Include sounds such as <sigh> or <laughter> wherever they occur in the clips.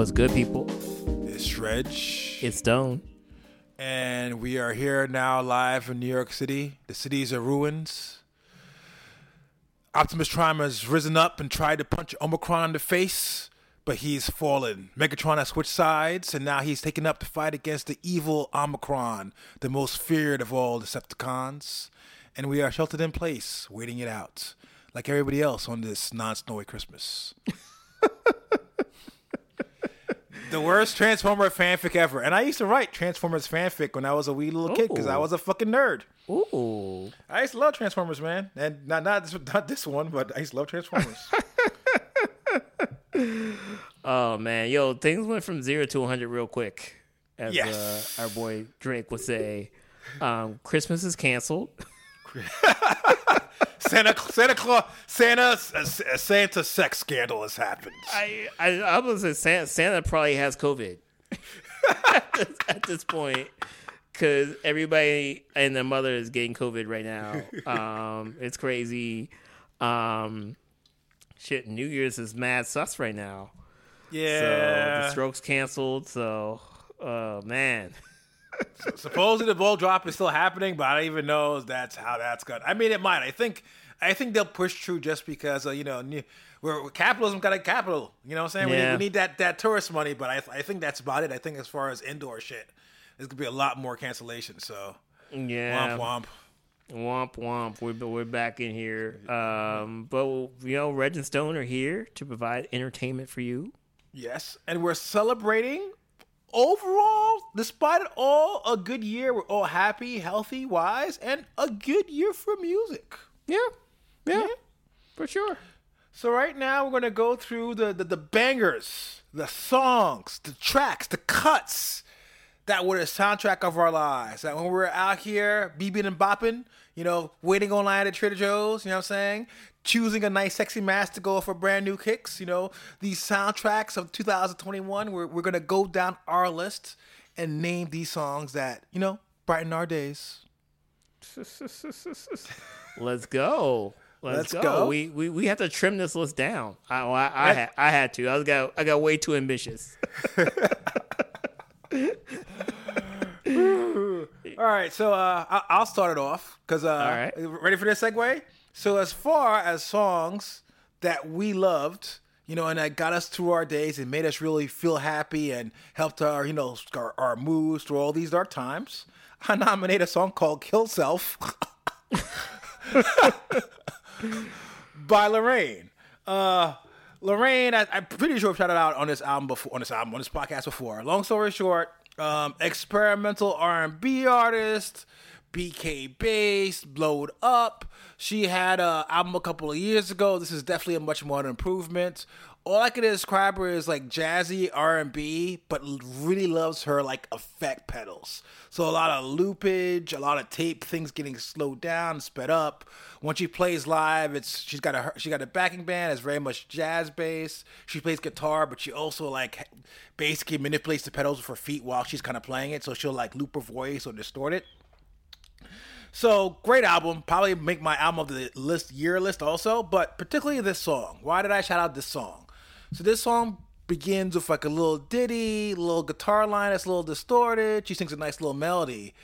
What's good, people? It's Dredge. It's Stone. And we are here now live in New York City. The city's a ruins. Optimus Prime has risen up and tried to punch Omicron in the face, but he's fallen. Megatron has switched sides, and now he's taken up to fight against the evil Omicron, the most feared of all Decepticons. And we are sheltered in place, waiting it out, like everybody else on this non-snowy Christmas. <laughs> the worst Transformer fanfic ever. And I used to write Transformers fanfic when I was a wee little kid because I was a fucking nerd. Ooh. I used to love Transformers, man, and not not this, not this one, but I used to love Transformers. <laughs> Oh man, yo, things went from zero to 100 real quick, as Yes. uh, our boy Drake would say. Um, Christmas is canceled. <laughs> Santa Santa Claus Santa a Santa sex scandal has happened. I I, I was say Santa, Santa probably has COVID <laughs> at, this, point because everybody and their mother is getting COVID right now. <laughs> Um, it's crazy. Um, shit, New Year's is mad sus right now. Yeah, so the Strokes canceled. So, uh, man. <laughs> supposedly the ball drop is still happening, but I don't even know that's how that's going. I mean, it might. I think I think they'll push through just because uh, you know we're, capitalism got a capital. You know what I'm saying? We, need, we need that that tourist money, but I I think that's about it. I think as far as indoor shit, there's gonna be a lot more cancellation. So Yeah. womp womp. Womp womp. We're we're back in here. Um, but you know, Reg and Stone are here to provide entertainment for you. Yes, and we're celebrating overall, despite it all, a good year. We're all happy, healthy, wise, and a good year for music. Yeah, yeah, for sure. So right now we're gonna go through the, the the bangers, the songs, the tracks, the cuts that were the soundtrack of our lives. That when we were out here beeping and bopping, you know, waiting online at Trader Joe's, you know what I'm saying? Choosing a nice sexy mask to go for brand new kicks, you know, these soundtracks of 2021, we're, we're gonna go down our list and name these songs that, you know, brighten our days. <laughs> Let's go. Let's, Let's go. go. We, we we have to trim this list down. I well, I, I, had, I had to. I was got I got way too ambitious. <laughs> All right, so uh, I- I'll start it off because uh, right. ready for this segue. So as far as songs that we loved, you know, and that got us through our days and made us really feel happy and helped our, you know, our, our moods through all these dark times, I nominate a song called "Kill Self" <laughs> by L'Rain. Uh, L'Rain, I, I'm pretty sure I've shouted out on this album before, on this album, on this podcast before. Long story short, um, experimental R&B artist, BK based, blowed up. She had a album a couple of years ago. This is definitely a much more improvement. All I can describe her is like jazzy R&B, but really loves her like effect pedals. So a lot of loopage, a lot of tape, things getting slowed down, sped up. When she plays live, it's she's got a she got a backing band. It's very much jazz bass. She plays guitar, but she also like basically manipulates the pedals with her feet while she's kind of playing it. So she'll like loop her voice or distort it. So great album. Probably make my album of the list year list also, but particularly this song. Why did I shout out this song? So this song begins with like a little ditty, little guitar line that's a little distorted. She sings a nice little melody.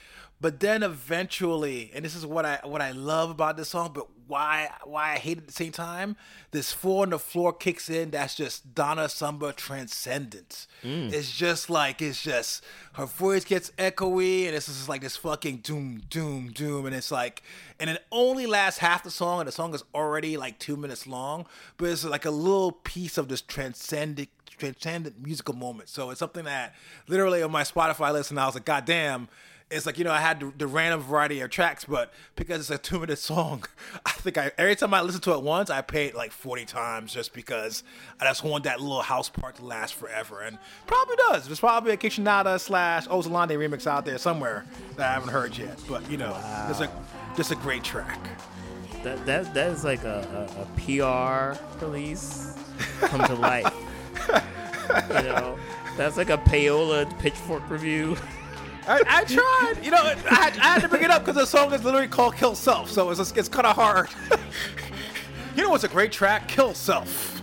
But then eventually, and this is what I what I love about this song, but why why I hate it at the same time, this four on the floor kicks in. That's just Donna Summer transcendent. Mm. It's just like it's just her voice gets echoey, and it's just like this fucking doom doom doom, and it's like, and it only lasts half the song, and the song is already like two minutes long, but it's like a little piece of this transcendent transcendent musical moment. So it's something that literally on my Spotify list, and I was like, God damn. It's like you know I had the, the random variety of tracks, but because it's a two minute song, <laughs> I think I every time I listen to it once, I pay it like forty times just because I just want that little house part to last forever, and probably does. There's probably a Kaytranada slash Ozalande remix out there somewhere that I haven't heard yet, but you know, it's a just a great track. That that that is like a, a, a PR release come to life. <laughs> you know, that's like a payola pitchfork review. <laughs> I, I tried. You know, I had, I had to bring it up because the song is literally called "Kill Self," so it's it's kind of hard. <laughs> you know what's a great track? "Kill Self."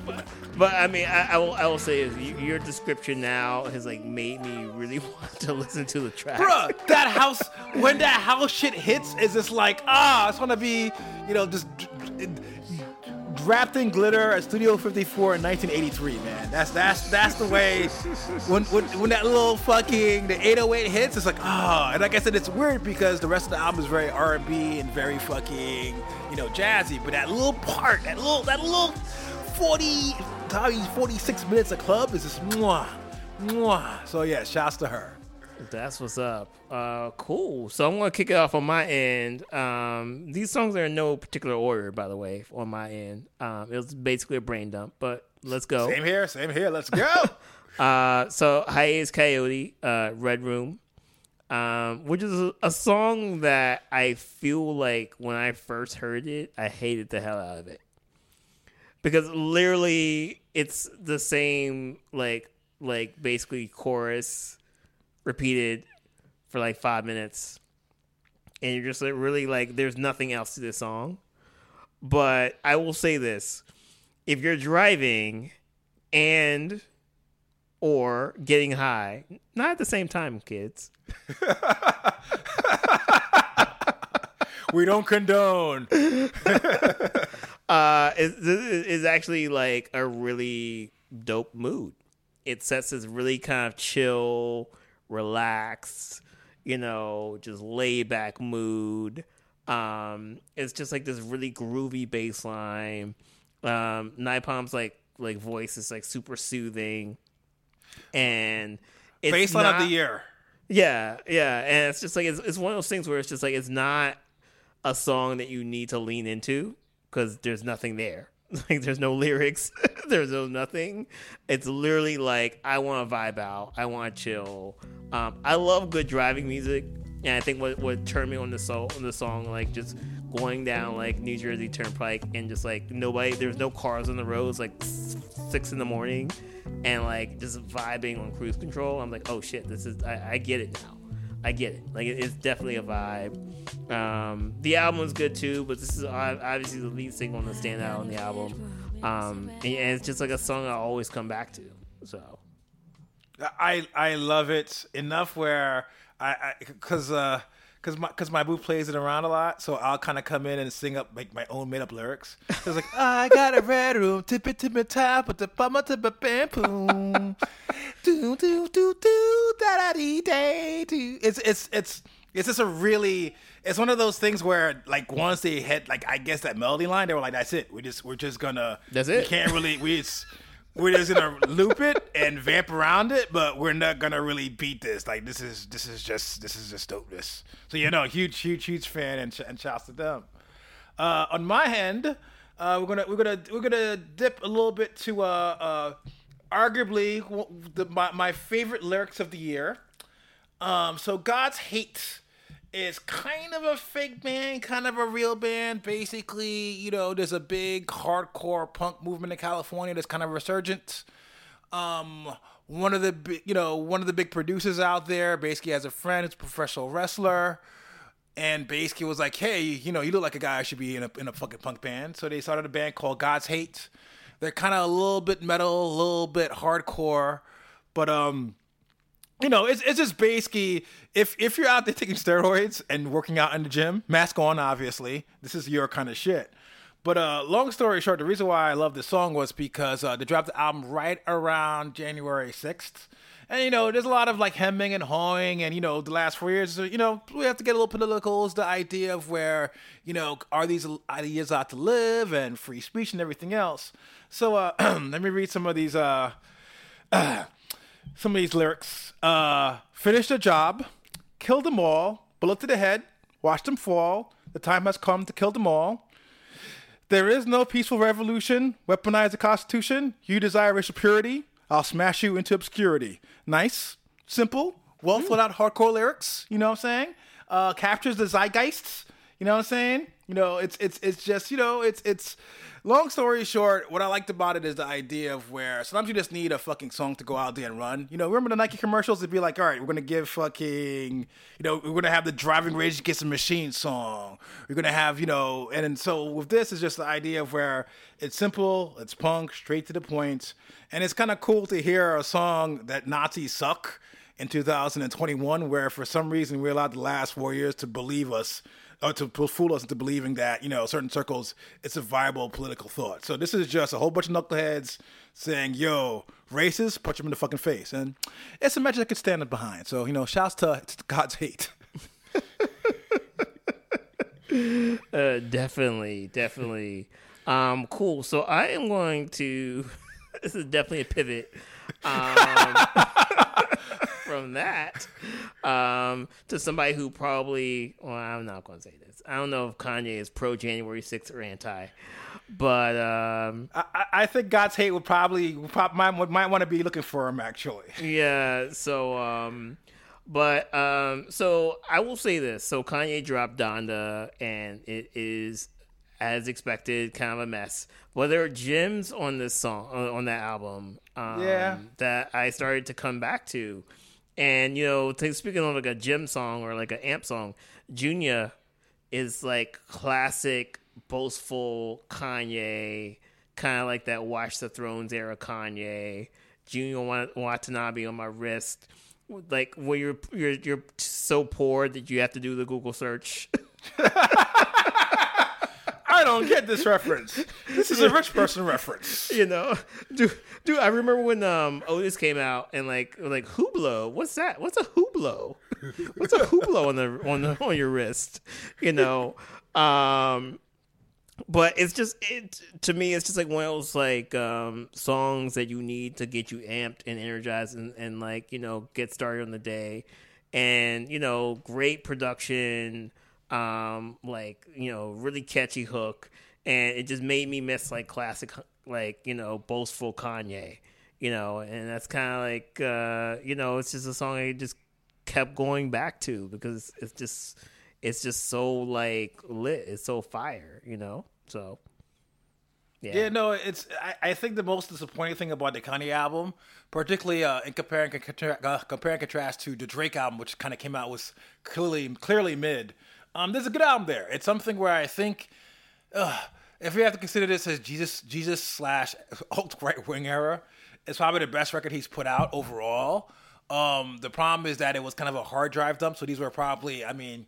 but I mean, I, I, will. I will say is your description now has like made me really <laughs> want to listen to the track. Bruh, that house when that house shit hits is just like ah, it's gonna be you know just wrapped in glitter at Studio 54 in 1983, man. That's that's that's the way when when, when that little fucking the 808 hits, it's like ah, oh. and like I said, it's weird because the rest of the album is very R&B and very fucking you know jazzy, but that little part, that little that little 40 46 minutes of club is just mwah, mwah. So yeah, shouts to her. That's what's up. Uh, cool. So I'm gonna kick it off on my end. Um, these songs are in no particular order, by the way, on my end. Um, it was basically a brain dump, but let's go. Same here. Same here. Let's go. <laughs> uh, so Hiatus Kaiyote, uh, Red Room, um, which is a, a song that I feel like when I first heard it, I hated the hell out of it because literally it's the same like like basically chorus repeated for like five minutes, and you're just like really like there's nothing else to this song. But I will say this: if you're driving and or getting high, not at the same time, kids. <laughs> we don't condone. <laughs> uh, is is actually like a really dope mood. It sets this really kind of chill relaxed, you know, just laid back mood. Um, it's just like this really groovy bass line. Um, Nai Palm's like like voice is like super soothing, and it's baseline not, of the year. Yeah, yeah, and it's just like it's it's one of those things where it's just like it's not a song that you need to lean into because there's nothing there. <laughs> Like there's no lyrics, <laughs> there's no nothing. It's literally like I want to vibe out, I want to chill. Um, I love good driving music, and I think what what turned me on the song, on the song, like just going down like New Jersey Turnpike and just like nobody, there's no cars on the roads, like six in the morning, and like just vibing on cruise control. I'm like, oh shit, this is I, I get it now. I get it. Like it's definitely a vibe. Um, the album was good too, but this is obviously the lead single on the standout on the album. Um, and, and it's just like a song I always come back to. So I I love it enough where I because uh because my because my boo plays it around a lot, so I'll kind of come in and sing up like my own made up lyrics. It's like <laughs> I got a red room, tip it to my top, but the bummer to my bamboo, <laughs> do do do do da da dee day do. It's it's it's it's just a really it's one of those things where like once they hit like I guess that melody line, they were like, that's it. We just we're just gonna that's it. We can't really we. It's, we're just gonna loop it and vamp around it, but we're not gonna really beat this. Like this is this is just this is just dopeness. So you know, huge huge huge fan and and shouts to them. Uh, on my hand, uh, we're gonna we're gonna we're gonna dip a little bit to uh, uh arguably the, my my favorite lyrics of the year. Um, so God's hate is kind of a fake band, kind of a real band. Basically, you know, there's a big hardcore punk movement in California that's kind of resurgent. Um, one of the you know one of the big producers out there basically has a friend who's a professional wrestler, and basically was like, hey, you know, you look like a guy I should be in a in a fucking punk band. So they started a band called God's Hate. They're kind of a little bit metal, a little bit hardcore, but um you know, it's it's just basically if if you're out there taking steroids and working out in the gym, mask on, obviously, this is your kind of shit. But uh, long story short, the reason why I love this song was because uh, they dropped the album right around January sixth, and you know, there's a lot of like hemming and hawing, and you know, the last four years, you know, we have to get a little political. Is the idea of where you know are these ideas out to live and free speech and everything else. So uh, <clears throat> let me read some of these. <clears throat> Some of these lyrics. Uh, finish the job, kill them all, bullet to the head, watch them fall. The time has come to kill them all. There is no peaceful revolution. Weaponize the Constitution. You desire racial purity. I'll smash you into obscurity. Nice, simple, well thought out hardcore lyrics. You know what I'm saying? Uh, captures the zeitgeist. You know what I'm saying? You know, it's it's it's just you know, it's it's. Long story short, what I liked about it is the idea of where sometimes you just need a fucking song to go out there and run. You know, remember the Nike commercials? It'd be like, all right, we're gonna give fucking, you know, we're gonna have the driving Rage Against the Machine song. We're gonna have, you know, and, and so with this is just the idea of where it's simple, it's punk, straight to the point, and it's kind of cool to hear a song that Nazis suck in 2021, where for some reason we allowed the last four years to believe us or to fool us into believing that you know certain circles it's a viable political thought. So this is just a whole bunch of knuckleheads saying, "Yo, racist, punch them in the fucking face," and it's a message I could stand behind. So you know, shouts to, to God's hate. <laughs> uh, definitely, definitely. Um, cool. So I am going to. <laughs> this is definitely a pivot. Um, <laughs> from that um, to somebody who probably, well, I'm not going to say this. I don't know if Kanye is pro January 6th or anti, but um, I, I, think God's hate would probably, might, might want to be looking for him actually. Yeah. So, um, but um, so I will say this: so Kanye dropped Donda, and it is as expected, kind of a mess. Well, there are gems on this song, on that album, um, yeah, that I started to come back to. And you know, speaking of like a gym song or like an amp song, Junya is like classic boastful Kanye, kind of like that Watch the Thrones era Kanye. Junya Watanabe on my wrist, like where you're you're you're so poor that you have to do the Google search. <laughs> <laughs> I don't get this reference. This is a rich <laughs> person reference. You know, dude, dude. I remember when um Otis came out and like like Hublot. What's that? What's a Hublot? What's a Hublot on the on the on your wrist? You know, um, but it's just it to me. It's just like one of those like um songs that you need to get you amped and energized and and like you know get started on the day, and you know great production um, like you know, really catchy hook, and it just made me miss like classic, like you know, boastful Kanye, you know, and that's kind of like uh, you know, it's just a song I just kept going back to because it's just it's just so like lit, it's so fire, you know, so. Yeah. yeah, no, it's. I, I, think the most disappointing thing about the Kanye album, particularly uh, in comparing uh, compare and contrast to the Drake album, which kind of came out was clearly clearly mid. Um, there's a good album there. It's something where I think, uh, if we have to consider this as Jesus, Jesus slash alt right wing era, it's probably the best record he's put out overall. Um, the problem is that it was kind of a hard drive dump, so these were probably, I mean,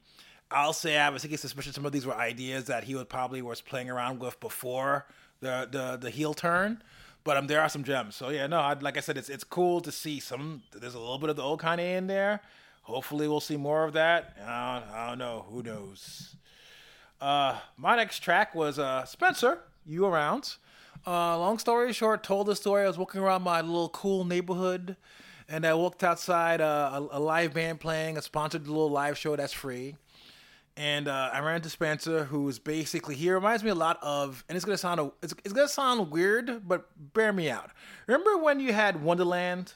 I'll say I a thinking suspicion some of these were ideas that he would probably was playing around with before the the the heel turn. But um, there are some gems. So yeah, no, I'd, like I said, it's it's cool to see some. There's a little bit of the old Kanye in there. Hopefully, we'll see more of that. I don't, I don't know. Who knows? Uh, my next track was uh, Spencer. You around? Uh, long story short, told the story. I was walking around my little cool neighborhood, and I walked outside uh, a, a, live band playing, a sponsored little live show that's free. And uh, I ran into Spencer, who's basically he reminds me a lot of, and it's gonna sound it's, it's gonna sound weird, but bear me out. Remember when you had Wondaland,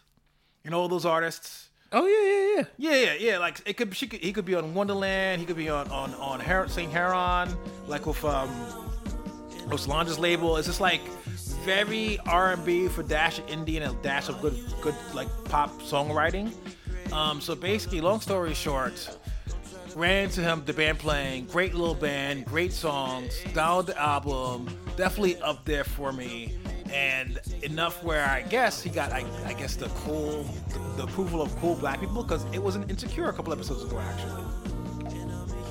and all those artists? Oh yeah, yeah, yeah, yeah, yeah, yeah. Like it could, she could, he could be on Wondaland. He could be on on on Her- Saint Heron, like with um, with Solange's label. It's just like very R and B for dash of and a dash of good good like pop songwriting. Um, so basically, long story short, ran into him, the band playing, great little band, great songs, download the album, definitely up there for me and enough where I guess he got, I, I guess, the cool, the, the, approval of cool black people because it was an insecure a couple episodes ago, actually.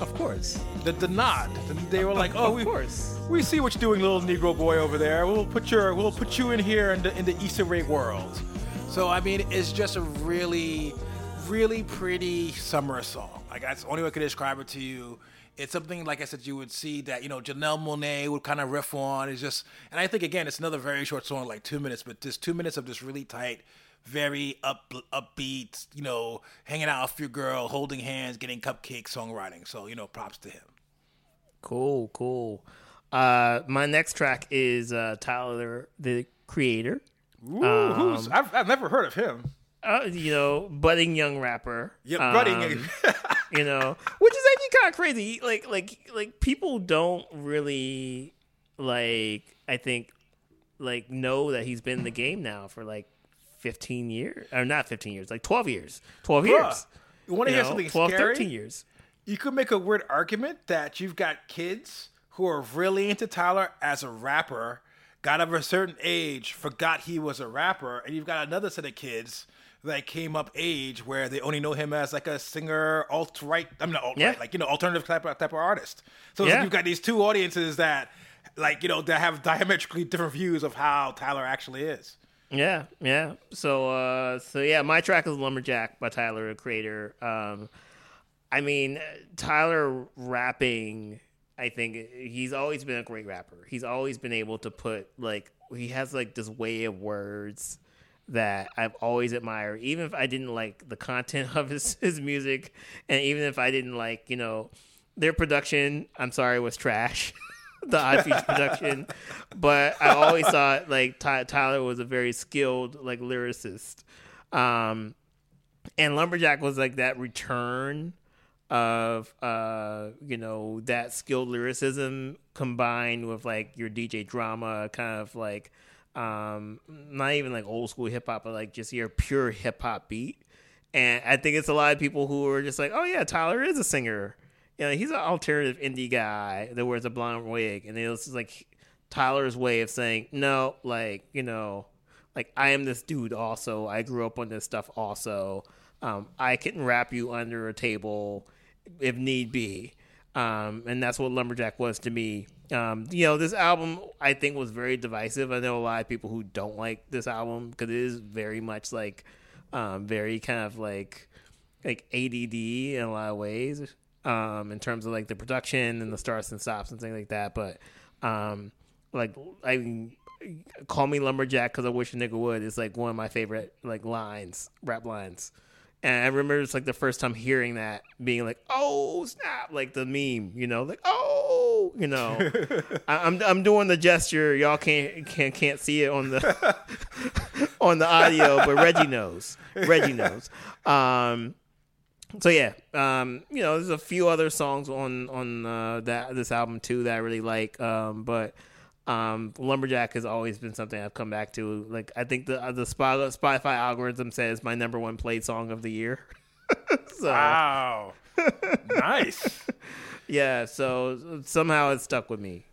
Of course. The, the nod. They were like, "Oh, of we, course. We see what you're doing, little Negro boy over there. We'll put your, we'll put you in here in the in the Issa Rae world." So I mean, it's just a really, really pretty summer song. Like that's the only way I could describe it to you it's something like I said you would see that you know Janelle Monáe would kind of riff on. It's just, and I think again it's another very short song, like two minutes, but just two minutes of just really tight, very up upbeat, you know, hanging out with your girl, holding hands, getting cupcakes, songwriting. So you know, props to him. Cool, cool. Uh, my next track is uh, Tyler the Creator. Ooh, um, I've, I've never heard of him uh, you know, budding young rapper. Yeah, budding. Um, <laughs> you know, which is actually kind of crazy. Like like like people don't really like. I think like know that he's been in the game now for like 15 years or not 15 years like 12 years 12 years you want to hear know, something 12 scary? 13 years You could make a weird argument that you've got kids who are really into Tyler as a rapper, got of a certain age, forgot he was a rapper, and you've got another set of kids that came up age where they only know him as like a singer, alt right. I'm not alt right, Yeah. like you know, alternative type of, type of artist. So it's like you've got these two audiences that, like you know, that have diametrically different views of how Tyler actually is. Yeah, yeah. So, uh, so yeah, my track is "Lumberjack" by Tyler, the creator. Um, I mean, Tyler rapping. I think he's always been a great rapper. He's always been able to put like he has like this way of words that I've always admired. Even if I didn't like the content <laughs> of his his music, and even if I didn't like you know their production, I'm sorry, was trash. <laughs> the Odd Future production, but I always thought like Ty- Tyler was a very skilled like lyricist, um, and Lumberjack was like that return of uh you know that skilled lyricism combined with like your DJ Drama kind of like um not even like old school hip hop but like just your pure hip hop beat and I think it's a lot of people who are just like oh yeah Tyler is a singer you know he's an alternative indie guy that wears a blonde wig and it was just like Tyler's way of saying no like you know like I am this dude also I grew up on this stuff also um, I can rap you under a table if need be. Um, and that's what Lumberjack was to me. Um, you know, this album I think was very divisive. I know a lot of people who don't like this album because it is very much like, um, very kind of like, like ADD in a lot of ways, um, in terms of like the production and the starts and stops and things like that. But, um, like I mean, call me lumberjack because I wish a nigga would is like one of my favorite like lines, rap lines. And I remember it's like the first time hearing that, being like, "Oh snap!" Like the meme, you know, like "Oh," you know. I, I'm I'm doing the gesture. Y'all can't can't can't see it on the <laughs> on the audio, but Reggie knows. Reggie knows. Um, so yeah, um, you know, there's a few other songs on on uh, that this album too that I really like. Um, but um, Lumberjack has always been something I've come back to. Like I think the uh, the Spotify, Spotify algorithm says my number one played song of the year. <laughs> so Wow, nice. <laughs> yeah, so somehow it stuck with me.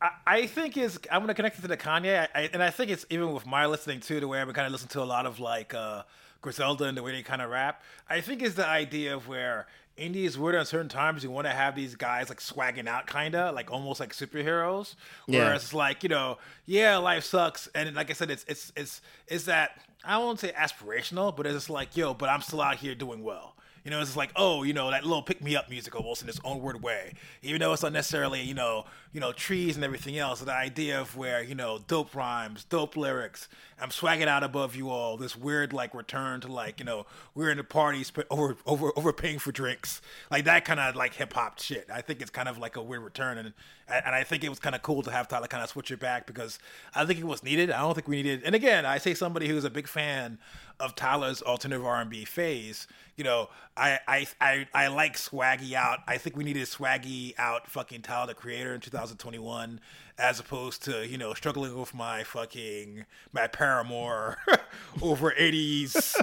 I, I think is I'm gonna connect it to the Kanye, I, I, and I think it's even with my listening too, the way I've been kind of listening to a lot of like uh, Griselda and the way they kind of rap. I think is the idea of where is weird at certain times. You want to have these guys like swagging out, kind of like almost like superheroes. Yeah. Whereas like you know, yeah, life sucks, and like I said, it's it's it's it's that I won't say aspirational, but it's just like yo, but I'm still out here doing well. You know, it's like, oh, you know, that little pick me up music almost in its own weird way. Even though it's unnecessarily, you know, you know, trees and everything else. The idea of where, you know, dope rhymes, dope lyrics. I'm swagging out above you all. This weird like return to like, you know, we're in the parties over over overpaying for drinks. Like that kind of like hip hop shit. I think it's kind of like a weird return and and I think it was kind of cool to have Tyler kind of switch it back because I think it was needed. I don't think we needed. And again, I say somebody who's a big fan of Tyler's alternative R&B phase. You know, I I I, I like swaggy out. I think we needed swaggy out fucking Tyler the Creator in 2021 as opposed to you know struggling with my fucking my Paramore <laughs> over 80s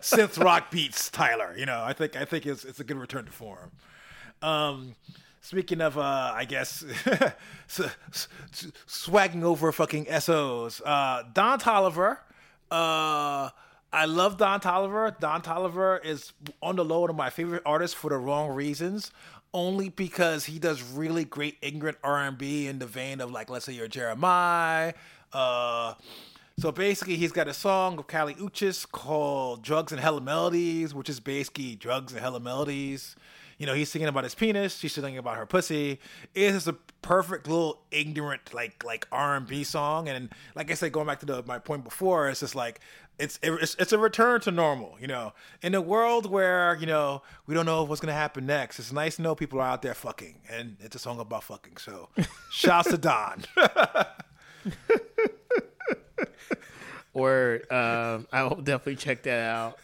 synth rock beats Tyler. You know, I think I think it's it's a good return to form. Um, speaking of, uh, I guess, <laughs> swagging over fucking SOs, uh, Don Toliver. Uh, I love Don Toliver. Don Toliver is on the low one of my favorite artists for the wrong reasons. Only because he does really great ignorant R and B in the vein of like, let's say you're Jeremih. Uh, so basically, he's got a song of Kali Uchis called "Drugs and Hella Melodies," which is basically drugs and hella melodies. You know, he's singing about his penis. She's singing about her pussy. It is a perfect little ignorant like like R and B song. And like I said, going back to the, my point before, it's just like it's, it's it's a return to normal. You know, in a world where you know we don't know what's gonna happen next. It's nice to know people are out there fucking, and it's a song about fucking. So, <laughs> shouts to Don. <laughs> Or um, I will definitely check that out.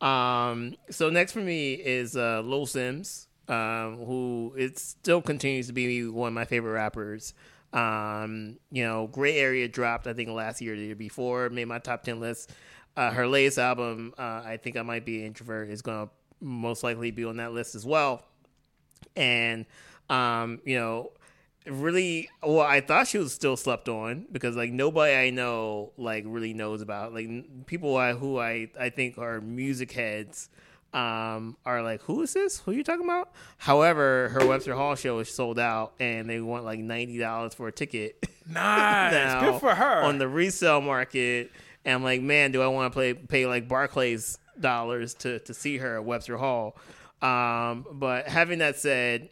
Um, so next for me is uh, Lil Simz. um, who it still continues to be one of my favorite rappers. Um, you know, Grey Area dropped I think last year, or the year before, made my top ten list. Uh, her latest album, uh, I think I might be an introvert, is going to most likely be on that list as well. And um, you know, really well i thought she was still slept on because like nobody i know like really knows about like people I, who i i think are music heads um are like who is this who are you talking about however her webster hall show is sold out and they want like $90 for a ticket <laughs> Nice. now Good for her. on the resale market and i'm like man do i want to play pay like barclays dollars to to see her at webster hall um but having that said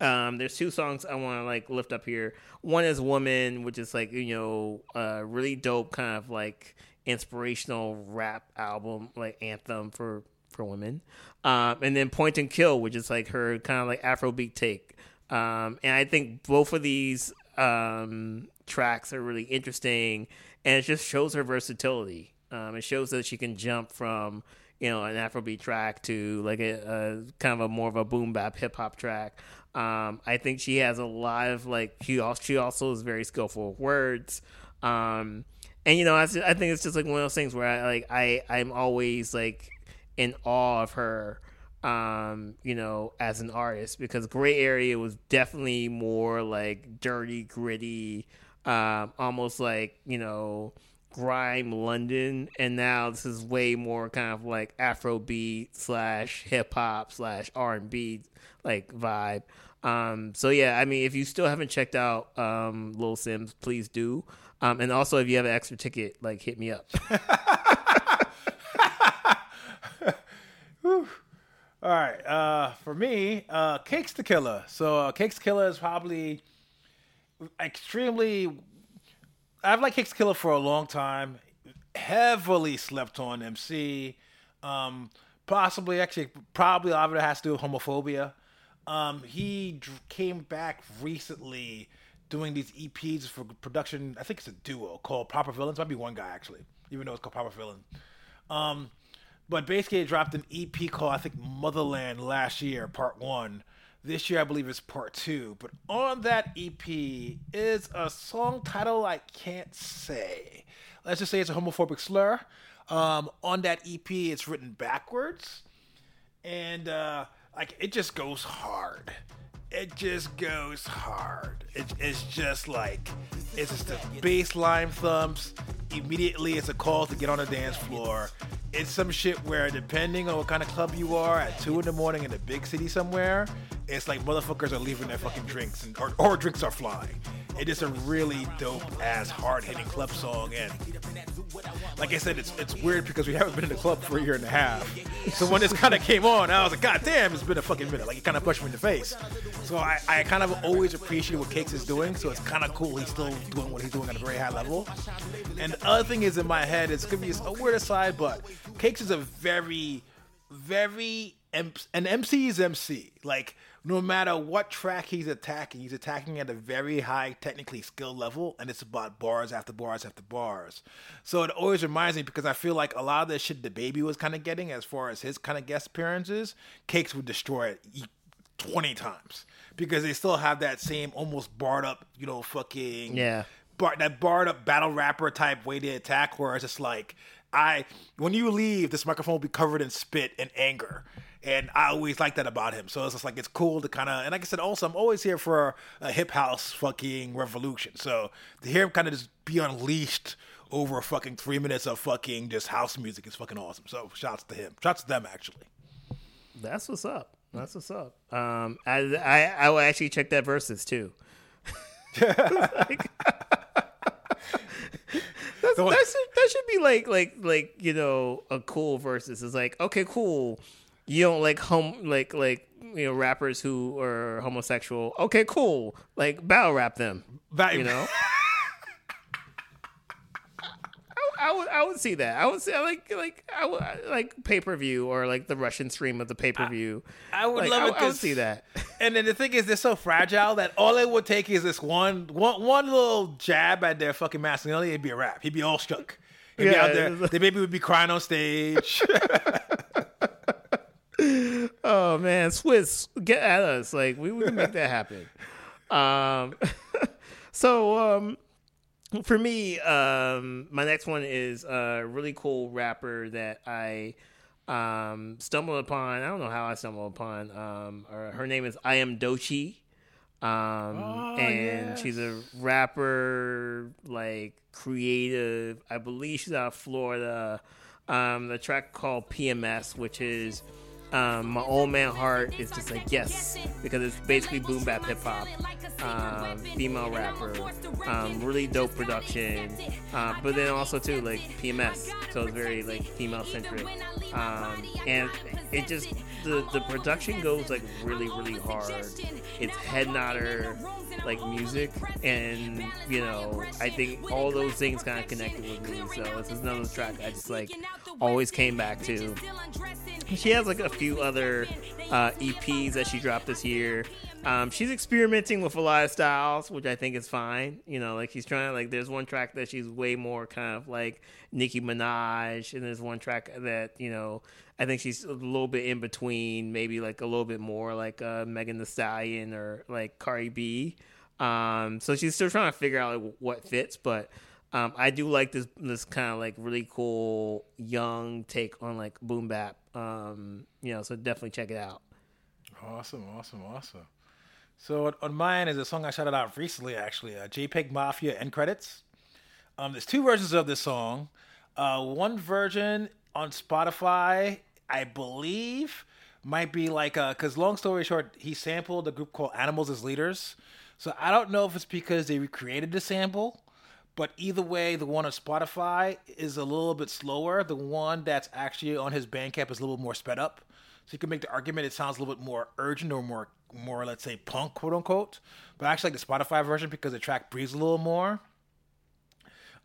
um, there's two songs I want to like lift up here. One is "Woman," which is like you know, a really dope kind of like inspirational rap album, like anthem for for women. Um, and then "Point and Kill," which is like her kind of like Afrobeat take. Um, and I think both of these um, tracks are really interesting, and it just shows her versatility. Um, it shows that she can jump from you know an Afrobeat track to like a, a kind of a more of a boom bap hip hop track. Um, I think she has a lot of like she also she also is very skillful with words. Um, and you know I, I think it's just like one of those things where I like I I'm always like in awe of her. Um, you know, as an artist because Grey Area was definitely more like dirty, gritty, um, almost like you know grime London, and now this is way more kind of like Afrobeat slash hip hop slash R and B like vibe. Um, so yeah, I mean, if you still haven't checked out um, Lil Simz, please do. Um, and also, if you have an extra ticket, like hit me up. <laughs> All right. Uh, for me, uh, Cakes da Killa. So uh, Cakes da Killa is probably extremely. I've liked da Killa for a long time. Heavily slept on MC. Um, possibly, actually, probably a lot of it has to do with homophobia. Um, he dr- came back recently doing these EPs for production. I think it's a duo called Proper Villains. Might be one guy actually, even though it's called Proper Villain. Um, but basically, dropped an EP called I think Motherland last year, Part One. This year, I believe it's Part Two. But on that EP is a song title I can't say. Let's just say it's a homophobic slur. Um, on that EP, it's written backwards, and uh, like it just goes hard. It just goes hard. It, it's just like it's just the bass line thumps. Immediately, it's a call to get on the dance floor. It's some shit where, depending on what kind of club you are, at two in the morning in a big city somewhere, it's like motherfuckers are leaving their fucking drinks and or, or drinks are flying. It is a really dope ass hard hitting club song and like I said, it's it's weird because we haven't been in the club for a year and a half. So when this kind of came on, I was like, God damn, it's been a fucking minute. Like it kind of pushed me in the face. So I, I kind of always appreciate what Cakes is doing. So it's kind of cool he's still doing what he's doing at a very high level. And the other thing is in my head, it's gonna be a weird aside, but Cakes is a very, very M- an MC is MC. Like no matter what track he's attacking, he's attacking at a very high technically skill level, and it's about bars after bars after bars. So it always reminds me because I feel like a lot of the shit DaBaby was kind of getting as far as his kind of guest appearances, Cakes would destroy it twenty times because they still have that same almost barred up, you know, fucking Yeah. bar, that barred up battle rapper type way to attack, where it's just like I when you leave, this microphone will be covered in spit and anger. And I always like that about him. So it's just like it's cool to kind of and like I said, also I'm always here for a hip house fucking revolution. So to hear him kind of just be unleashed over fucking three minutes of fucking just house music is fucking awesome. So shouts to him. Shouts to them actually. That's what's up. That's what's up. Um, I I, I will actually check that verses too. <laughs> Like- that should that should be like like like you know a cool versus. It's like okay, cool. You don't like home like like you know rappers who are homosexual. Okay, cool. Like battle rap them. That- You know. <laughs> I, I would I would see that. I would say like like I would like pay per view or like the Russian stream of the pay per view. I would like, love I, it I would see that. <laughs> And then the thing is, they're so fragile that all it would take is this one, one, one little jab at their fucking masculinity. It'd be a wrap. He'd be all shook. He'd be Yeah, out there. DaBaby would be crying on stage. <laughs> oh man, Swizz, get at us! Like we, we can make that happen. <laughs> Um, <laughs> so um, for me, um, my next one is a really cool rapper that I um stumbled upon. I don't know how I stumbled upon. Um, her, name is I am Doechii. Um, Oh, and yes. she's a rapper, like creative. I believe she's out of Florida. Um, the track called PMS, which is um, my old man heart is just like yes because it's basically boom bap hip hop. Um, female rapper, um, really dope production, uh, but then also too like PMS, so it's very like female centric, um, and it just the the production goes like really really hard. It's head nodder like music, and you know I think all those things kind of connected with me. So this is another track I just like always came back to. She has like a few other uh, EPs that she dropped this year. Um, she's experimenting with a lot of styles, which I think is fine. You know, like she's trying. Like, there's one track that she's way more kind of like Nicki Minaj, and there's one track that you know I think she's a little bit in between, maybe like a little bit more like uh, Megan Thee Stallion or like Cardi B. Um, so she's still trying to figure out like, what fits, but um, I do like this this kind of like really cool young take on like boom bap. Um, you know, so definitely check it out. Awesome, awesome, awesome. So on- mine is a song I shouted out recently, actually, uh, JPEG Mafia end credits. Um, there's two versions of this song. Uh, one version on Spotify, I believe, might be like because long story short, he sampled a group called Animals as Leaders. So I don't know if it's because they recreated the sample, but either way, the one on Spotify is a little bit slower. The one that's actually on his Bandcamp is a little more sped up. So you can make the argument it sounds a little bit more urgent or more, more let's say punk, quote unquote. But I actually like the Spotify version because the track breathes a little more.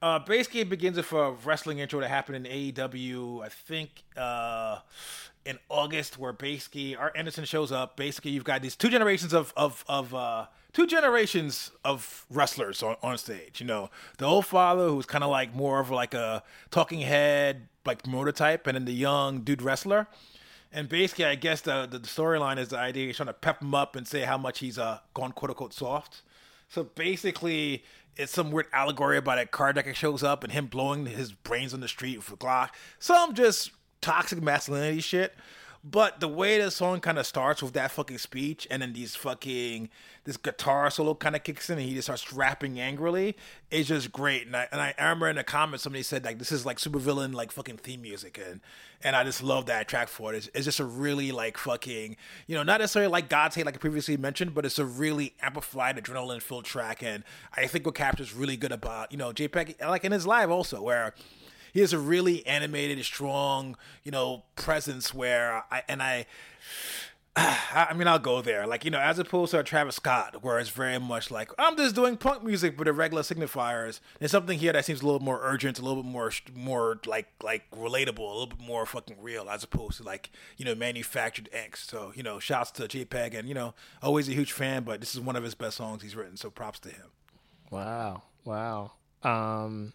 Uh, basically, it begins with a wrestling intro that happened in AEW, I think, uh, in August, where basically Arn Anderson shows up. Basically, you've got these two generations of of of uh, two generations of wrestlers on, on stage. You know, the old father who's kind of like more of like a talking head, like promoter type, and then the young dude wrestler. And basically, I guess the the, storyline is the idea he's trying to pep him up and say how much he's uh, gone quote unquote soft. So basically, it's some weird allegory about a car that shows up and him blowing his brains on the street with a Glock. Some just toxic masculinity shit. But the way the song kind of starts with that fucking speech and then these fucking this guitar solo kind of kicks in and he just starts rapping angrily is just great. And I and I, I remember in the comments somebody said like this is like supervillain like fucking theme music and and I just love that track for it. It's, it's just a really like fucking you know not necessarily like God's Hate like I previously mentioned, but it's a really amplified adrenaline filled track. And I think what captures really good about you know JPEG like in his live also where he has a really animated, strong, you know, presence where I and <sighs> I. I mean, I'll go there. Like, you know, as opposed to a Travis Scott, where it's very much like, I'm just doing punk music with the regular signifiers. There's something here that seems a little more urgent, a little bit more, more like, like relatable, a little bit more fucking real, as opposed to like, you know, manufactured angst. So, you know, shouts to JPEG, and you know, always a huge fan, but this is one of his best songs he's written. So, props to him. Wow, wow. Um,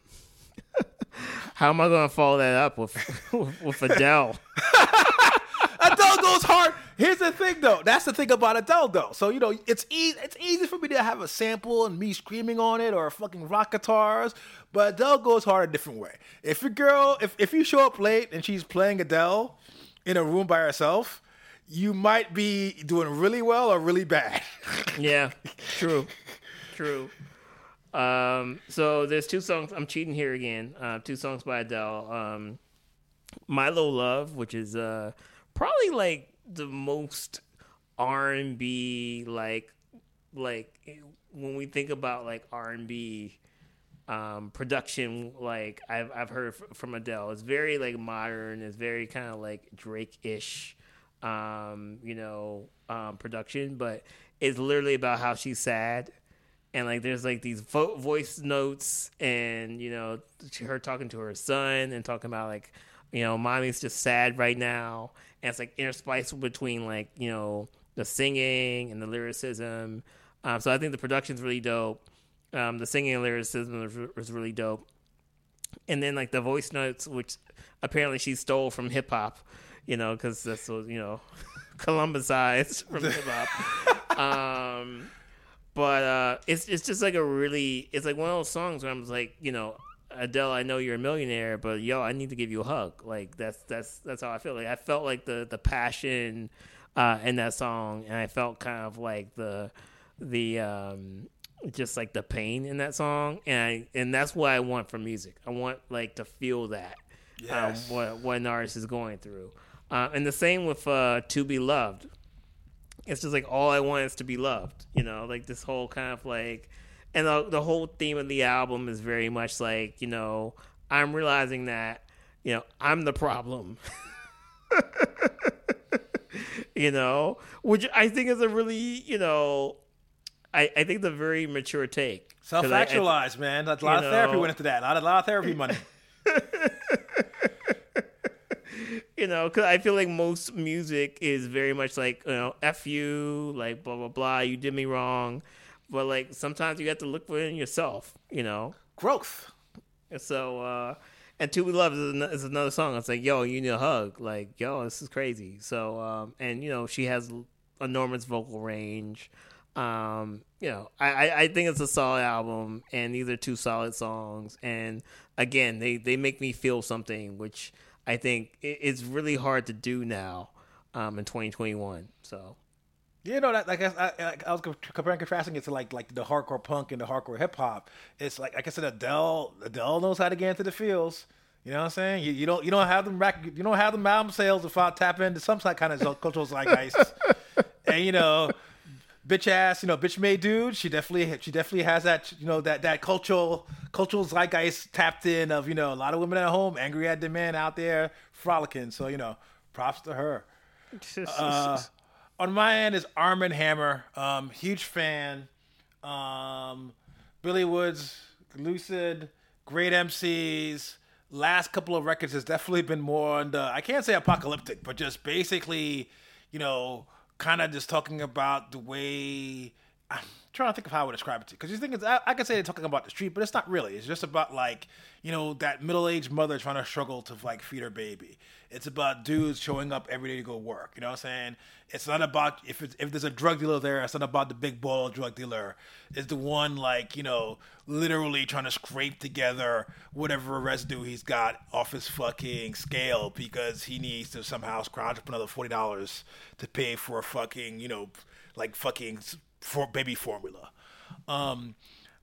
<laughs> how am I gonna follow that up with <laughs> with, Adele? <laughs> Adele goes hard. Here's the thing, though. That's the thing about Adele, though. So you know, it's easy. It's easy for me to have a sample and me screaming on it or fucking rock guitars. But Adele goes hard a different way. If your girl, if if you show up late and she's playing Adele in a room by herself, you might be doing really well or really bad. Yeah, true, true. Um, so there's two songs. I'm cheating here again. Uh, two songs by Adele. Um, My Little Love, which is uh probably like the most R and B like like when we think about like R and B um production like I've I've heard from Adele. It's very like modern. It's very kind of like Drake ish, um, you know, um, production, but it's literally about how she's sad and like there's like these vo- voice notes and you know her talking to her son and talking about like you know mommy's just sad right now. And it's like interspliced between like you know the singing and the lyricism. Um, so i think the production's really dope. Um, the singing and lyricism is, is really dope. And then like the voice notes which apparently she stole from hip-hop you know, because that's what you know, <laughs> Columbusized from hip hop. <laughs> um, but uh, it's it's just like a really it's like one of those songs where I'm like, you know, Adele, I know you're a millionaire, but yo, I need to give you a hug. Like that's that's that's how I feel. Like I felt like the the passion uh, in that song, and I felt kind of like the the um, just like the pain in that song, and I and that's what I want from music. I want like to feel that Yes. um, what what an artist is going through, uh, and the same with uh, "To Be Loved." It's just like all I want is to be loved, you know, like this whole kind of like, and the the whole theme of the album is very much like you know I'm realizing that you know I'm the problem. <laughs> you know, which I think is a really, you know, I, I think a very mature take. I- Self-actualized, man. A lot of you therapy went into that. A lot, a lot of therapy money. <laughs> you know, because I feel like most music is very much like, you know, F you, like, blah, blah, blah, you did me wrong. But, like, sometimes you have to look within yourself, you know? Growth. And so, uh, and Two We Love is, an- is another song. It's like, yo, you need a hug. Like, yo, this is crazy. So, um, and, you know, she has enormous vocal range. Um, you know, I, I, I think it's a solid album, and these are two solid songs. And again, they, they make me feel something, which I think it's really hard to do now um, in 2021. So, You know that like I, I, I was comparing contrasting it to like like the hardcore punk and the hardcore hip hop. It's like like I said, Adele Adele knows how to get into the feels. You know what I'm saying? You, you don't you don't have them rack, you don't have them album sales without tapping into some kind of cultural zeitgeist. <laughs> and you know, bitch ass, you know, bitch made dude. She definitely she definitely has that you know that that cultural cultural zeitgeist tapped in of you know a lot of women at home angry at the man out there frolicking. So you know, props to her. Uh, on my end is Armand Hammer. Um, huge fan. Um, Billy Woods, Lucid, great MCs. Last couple of records has definitely been more on the I can't say apocalyptic, but just basically, you know, kind of just talking about the way I'm trying to think of how I would describe it to you. Because you think it's, I, I could say they're talking about the street, but it's not really. It's just about like, you know, that middle aged mother trying to struggle to like feed her baby. It's about dudes showing up every day to go work. You know what I'm saying? It's not about if it's, if there's a drug dealer there. It's not about the big ball drug dealer. It's the one like you know, literally trying to scrape together whatever residue he's got off his fucking scale because he needs to somehow scrounge up another forty dollars to pay for a fucking you know, like fucking for baby formula. Um,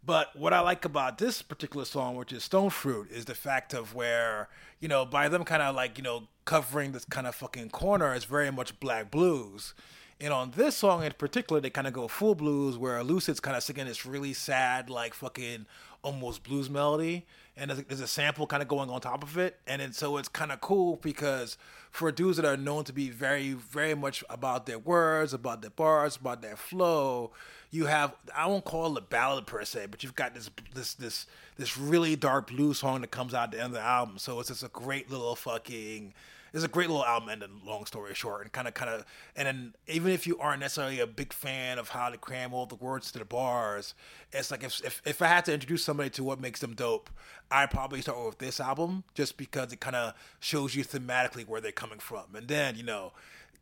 but what I like about this particular song, which is Stone Fruit, is the fact of where, you know, by them kind of like, you know, covering this kind of fucking corner is very much black blues. And on this song in particular, they kind of go full blues where Lucid's kind of singing this really sad, like fucking almost blues melody. And there's a, there's a sample kind of going on top of it. And so it's kind of cool because for dudes that are known to be very, very much about their words, about their bars, about their flow, you have I won't call it a ballad per se, but you've got this this this this really dark blues song that comes out at the end of the album. So it's just a great little fucking it's a great little album ending, long story short, and kind of, kind of, and then even if you aren't necessarily a big fan of how they cram all the words to the bars, it's like if if, if I had to introduce somebody to what makes them dope, I'd probably start with this album just because it kind of shows you thematically where they're coming from, and then you know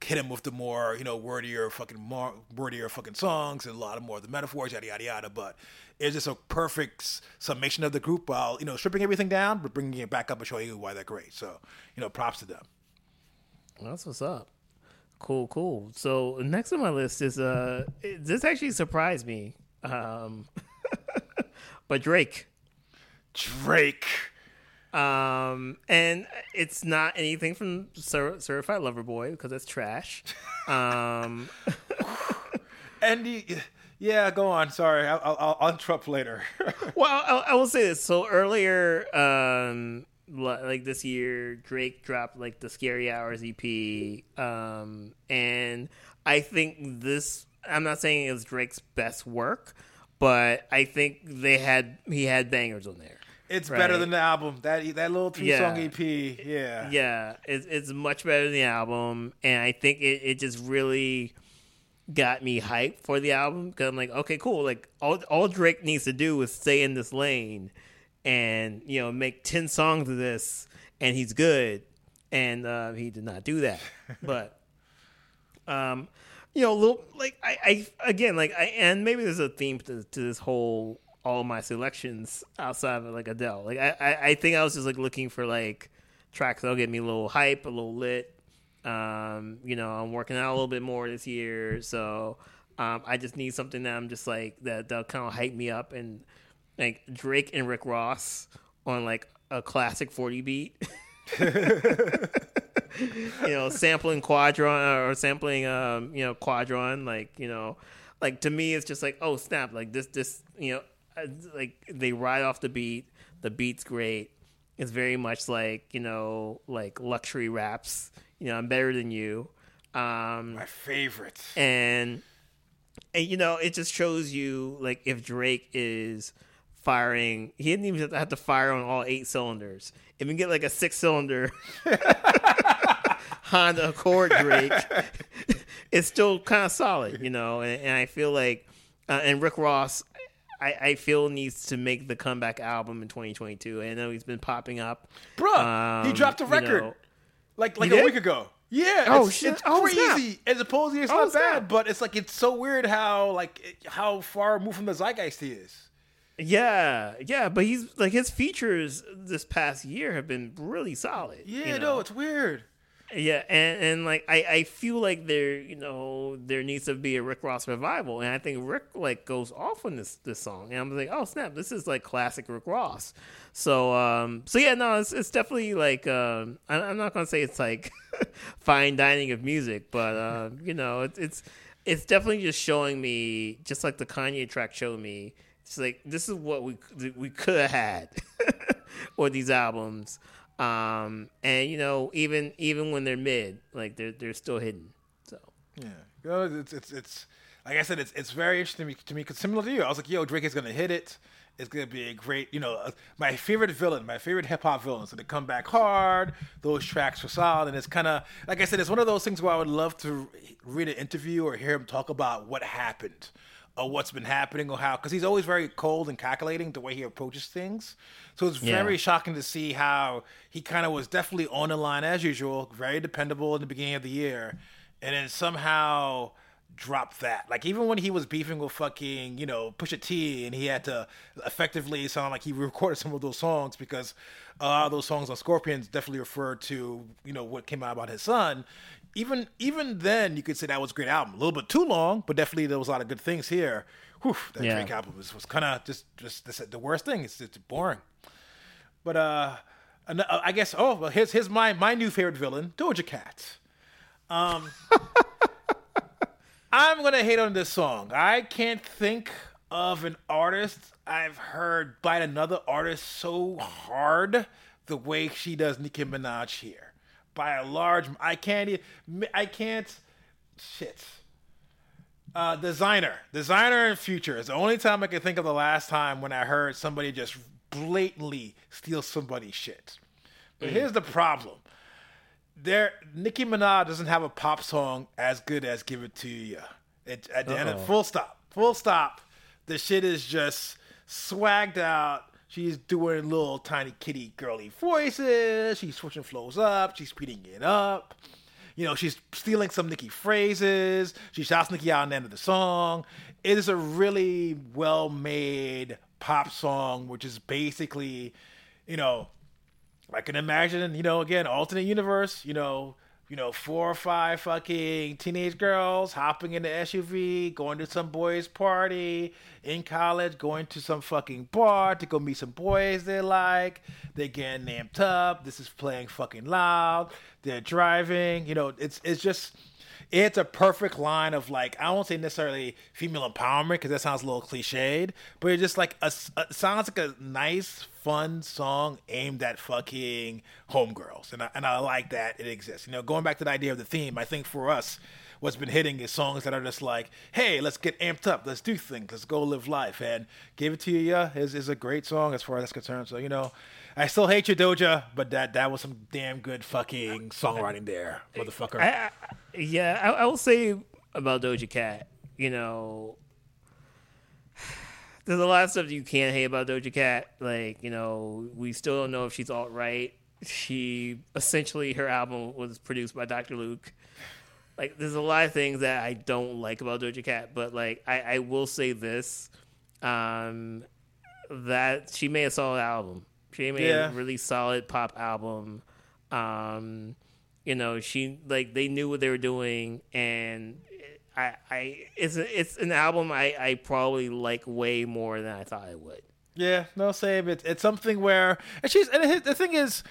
hit him with the more you know wordier fucking more wordier fucking songs and a lot of more of the metaphors yada yada yada. But it's just a perfect summation of the group while you know stripping everything down but bringing it back up and showing you why they're great. So you know props to them That's what's up. Cool, cool. So next on my list is uh, it- this actually surprised me. Um, <laughs> but Drake. drake Um, and it's not anything from Cer- Certified Lover Boy because that's trash. Um, <laughs> and the, yeah go on sorry i'll, I'll, I'll interrupt later <laughs> well, I, I will say this. So earlier, um, like this year, Drake dropped like the Scary Hours EP, um, and I think this. I'm not saying it was Drake's best work, but I think they had he had bangers on there. it's Right. better than the album that that little three Yeah. song ep yeah Yeah, it's it's much better than the album, and I think it, it just really got me hyped for the album because I'm like, okay, cool. Like all all Drake needs to do is stay in this lane, and you know, make ten songs of this, and he's good. and uh, he did not do that. <laughs> but um, you know, little like I, I again like I and maybe there's a theme to, to this whole all my selections outside of like Adele. Like I, I, I think I was just like looking for like tracks that'll get me a little hype, a little lit. Um, you know, I'm working out a little bit more this year, so um, I just need something that I'm just like that that'll kind of hype me up and like Drake and Rick Ross on like a classic 40 beat. <laughs> you know, sampling Quadron or sampling um, you know, Quadron like, you know, like to me it's just like, oh, snap, like this this, you know, uh, like they ride off the beat, the beat's great. It's very much like, you know, like luxury raps. You know, I'm better than you. Um My favorite. and and you know it just shows you like if Drake is firing, he didn't even have to fire on all eight cylinders. If you get like a six cylinder <laughs> Honda Accord Drake, it's still kind of solid, you know. And, and I feel like, uh, and Rick Ross, I, I feel needs to make the comeback album in 2022. I know he's been popping up, Bruh, he Um, dropped a you record know- like like a did? week ago. Yeah. Oh, it's, shit. It's Oh, snap. crazy. And supposedly it's Oh, not snap. bad, but it's like it's so weird how like how far removed from the zeitgeist he is. Yeah, yeah, but he's like his features this past year have been really solid. Yeah, you no, it's weird. yeah, and and like I I feel like there you know there needs to be a Rick Ross revival, and I think Rick like goes off on this this song, and I'm like, oh snap, this is like classic Rick Ross. So um so yeah, no, it's it's definitely like um I, I'm not gonna say it's like <laughs> fine dining of music, but uh, you know it's it's it's definitely just showing me just like the Kanye track showed me. It's like this is what we we could have had <laughs> with these albums, um, and you know even even when they're mid, like they're they're still hidden. So Yeah, you know, it's it's it's like I said, it's it's very interesting to me, because similar to you. I was like, yo, Drake is gonna hit it. It's gonna be a great, you know, uh, my favorite villain, my favorite hip hop villain. So they come back hard. Those tracks were solid, and it's kind of like I said, it's one of those things where I would love to read an interview or hear him talk about what happened. Or what's been happening, or how, because he's always very cold and calculating the way he approaches things. So it's Yeah. very shocking to see how he kind of was definitely on the line as usual, very dependable in the beginning of the year, and then somehow dropped that. Like even when he was beefing with fucking, you know, Pusha T, and he had to effectively sound like he <laughs> recorded some of those songs because a lot of those songs on Scorpions definitely referred to, you know, what came out about his son. Even even then, you could say that was a great album. A little bit too long, but definitely there was a lot of good things here. Whew, that Yeah. Drake album was, was kind of just just the, the worst thing. It's, it's boring. But uh, uh, I guess. Oh, well, here's here's my my new favorite villain, Doja Cat. Um, <laughs> I'm gonna hate on this song. I can't think of an artist I've heard bite another artist so hard the way she does Nicki Minaj here. By a large, I can't. I can't. Shit. Uh, Desiigner, designer and future is the only time I can think of the last time when I heard somebody just blatantly steal somebody's shit. But here's the problem: there, Nicki Minaj doesn't have a pop song as good as "Give It to You." It, at the end, of, full stop, full stop. The shit is just swagged out. She's doing little tiny kitty girly voices. She's switching flows up. She's speeding it up. You know, she's stealing some Nicki phrases. She shouts Nicki out in the end of the song. It is a really well made pop song, which is basically, you know, I can imagine, you know, again, alternate universe, you know, you know, four or five fucking teenage girls hopping in the SUV, going to some boys' party in college, going to some fucking bar to go meet some boys they like. They're getting amped up. This is playing fucking loud. They're driving. You know, it's it's just it's a perfect line of like I won't say necessarily female empowerment because that sounds a little cliched, but it's just like a, a sounds like a nice, fun song aimed at fucking homegirls, and I, and I like that it exists. You know, going back to the idea of the theme, I think for us, what's been hitting is songs that are just like, hey, let's get amped up, let's do things, let's go live life, and "Get Into It" yeah, is is a great song as far as that's concerned. So you know. I still hate you, Doja, but that that was some damn good fucking songwriting there, motherfucker. I, I yeah, I, I will say about Doja Cat, you know, there's a lot of stuff you can't hate about Doja Cat. Like, you know, we still don't know if she's alt right. she essentially her album was produced by Dr. Luke. Like, there's a lot of things that I don't like about Doja Cat, but like, I, I will say this, um, that she made a solid album. She made Yeah. a really solid pop album. Um, you know, she like they knew what they were doing, and I, I it's a, it's an album I, I probably like way more than I thought I would. Yeah, no, same. It's it's something where and she's and the thing is,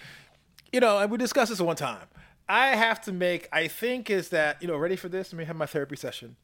you know, and we discussed this one time. I have to make. I think is that you know ready for this? Let me have my therapy session.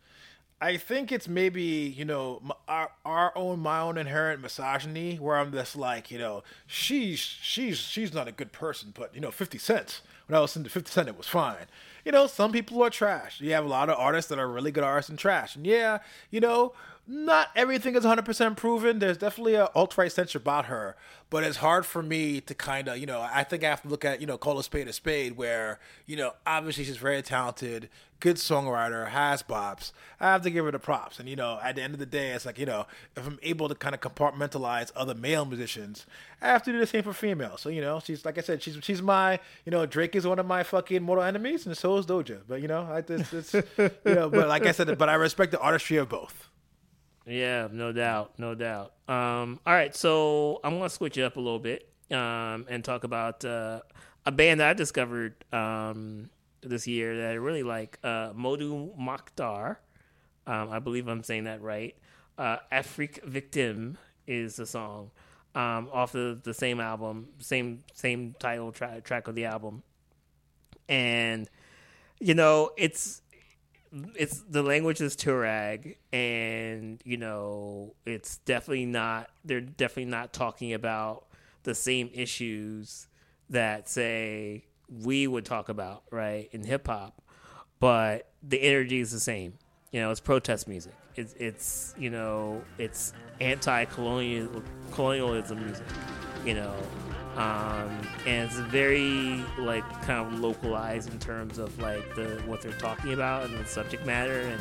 I think it's maybe you know our our own my own inherent misogyny where I'm just like you know she's she's she's not a good person, but you know Fifty Cent when I was listening to Fifty Cent it was fine. You know some people are trash. You have a lot of artists that are really good artists and trash, and yeah, you know not everything is 100% proven. There's definitely a alt right sense about her, but it's hard for me to kind of, you know, I think I have to look at, you know, call a spade a spade, where, you know, obviously she's very talented, good songwriter, has bops. I have to give her the props. And, you know, at the end of the day, it's like, you know, if I'm able to kind of compartmentalize other male musicians, I have to do the same for females. So, you know, she's, like I said, she's, she's my, you know, Drake is one of my fucking mortal enemies, and so is Doja. But, you know, I, it's, it's you know, but like I said, but I respect the artistry of both. Yeah, no doubt, no doubt. Um, all right, so I'm gonna switch it up a little bit um, and talk about uh, a band that I discovered um, this year that I really like, uh, Mdou Moctar. Um, I believe I'm saying that right. Uh, Afrique Victime is the song um, off of the same album, same same title tra- track of the album, and you know it's it's the language is Tuareg, and you know it's definitely not. They're definitely not talking about the same issues that say we would talk about, right, in hip hop, but the energy is the same. You know, it's protest music. It's it's you know it's anti-colonial colonialism music. You know, um, and it's very like kind of localized in terms of like the what they're talking about and the subject matter, and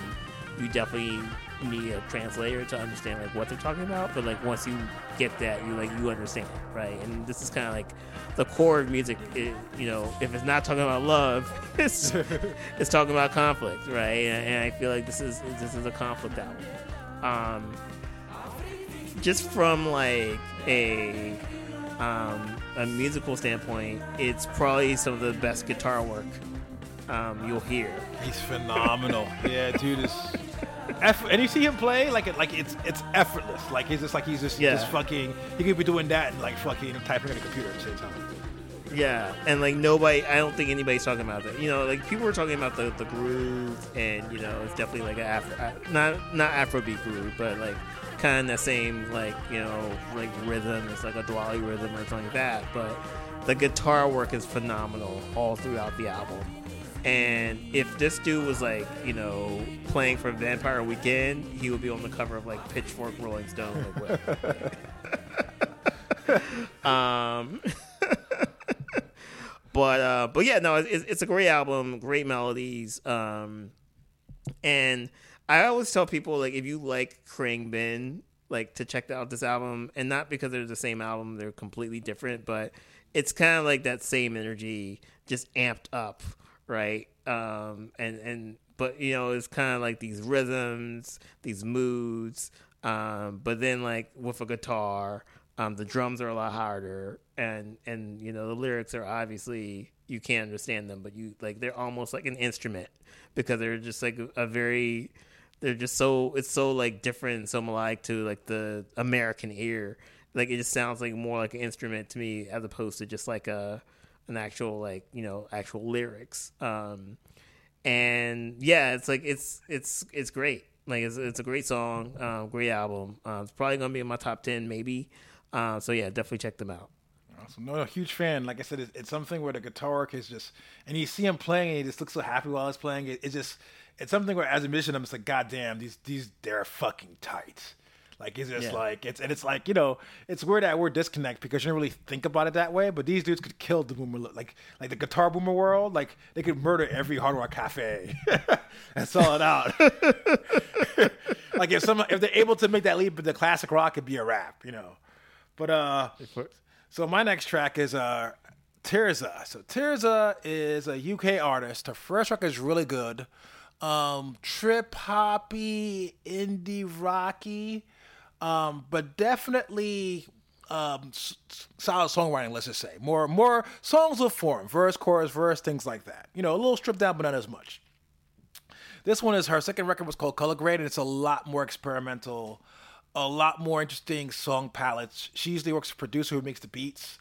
you definitely need a translator to understand like what they're talking about. But like once you get that, you like you understand, right? And this is kind of like the core of music. It, you know, if it's not talking about love, <laughs> it's it's talking about conflict, right? And, and I feel like this is this is a conflict album. Um, just from like a um, a musical standpoint, it's probably some of the best guitar work um, you'll hear. He's phenomenal. <laughs> yeah, dude is. Eff- and you see him play like it, like it's it's effortless. Like he's just like he's just, Yeah. just fucking. He could be doing that and like fucking typing on a computer at the same time. Yeah, and like nobody, I don't think anybody's talking about that. You know, like people were talking about the, the groove, and you know, it's definitely like a Afro, not not Afrobeat groove, but like kind of the same like you know like rhythm. It's like a Dwali rhythm or something like that. But the guitar work is phenomenal all throughout the album. And if this dude was like, you know, playing for Vampire Weekend, he would be on the cover of like Pitchfork, Rolling Stone. Like, what? <laughs> um, <laughs> but uh, but yeah, no, it's, it's a great album, great melodies, um, and I always tell people like if you like Khruangbin, like to check out this album, and not because they're the same album, they're completely different, but it's kind of like that same energy, just amped up, right? Um, and and but you know, it's kind of like these rhythms, these moods, um, but then like with a guitar. Um, the drums are a lot harder, and and you know the lyrics are obviously you can't understand them, but you like they're almost like an instrument because they're just like a, very they're just so it's so like different so melodic to like the American ear. Like it just sounds like more like an instrument to me as opposed to just like a an actual like you know actual lyrics. Um, and yeah, it's like it's it's it's great. Like it's it's a great song, um, great album. Uh, it's probably gonna be in my top ten maybe. Uh, so yeah, definitely check them out. Awesome. No, no, huge fan. Like I said, it's, it's something where the guitar work is just, and you see him playing, and he just looks so happy while he's playing. It, it's just, it's something where as a musician, I'm just like, God damn, these these they're fucking tight. Like it's just Yeah. like it's and it's like you know it's weird that word disconnect because you don't really think about it that way. But these dudes could kill the boomer like like the guitar boomer world. Like they could murder every hard rock cafe <laughs> and sell it out. <laughs> like if some if they're able to make that leap into classic rock, it'd be a rap, you know. But uh, so my next track is uh, Tirzah. So Tirzah is a UK artist. Her first record is really good. Um, trip hoppy, indie rocky, um, but definitely um, s- solid songwriting. Let's just say more more songs of form, verse, chorus, verse, things like that. You know, a little stripped down, but not as much. This one is her second record was called Colourgrade, and it's a lot more experimental, a lot more interesting song palettes. She usually works with a producer who makes the beats,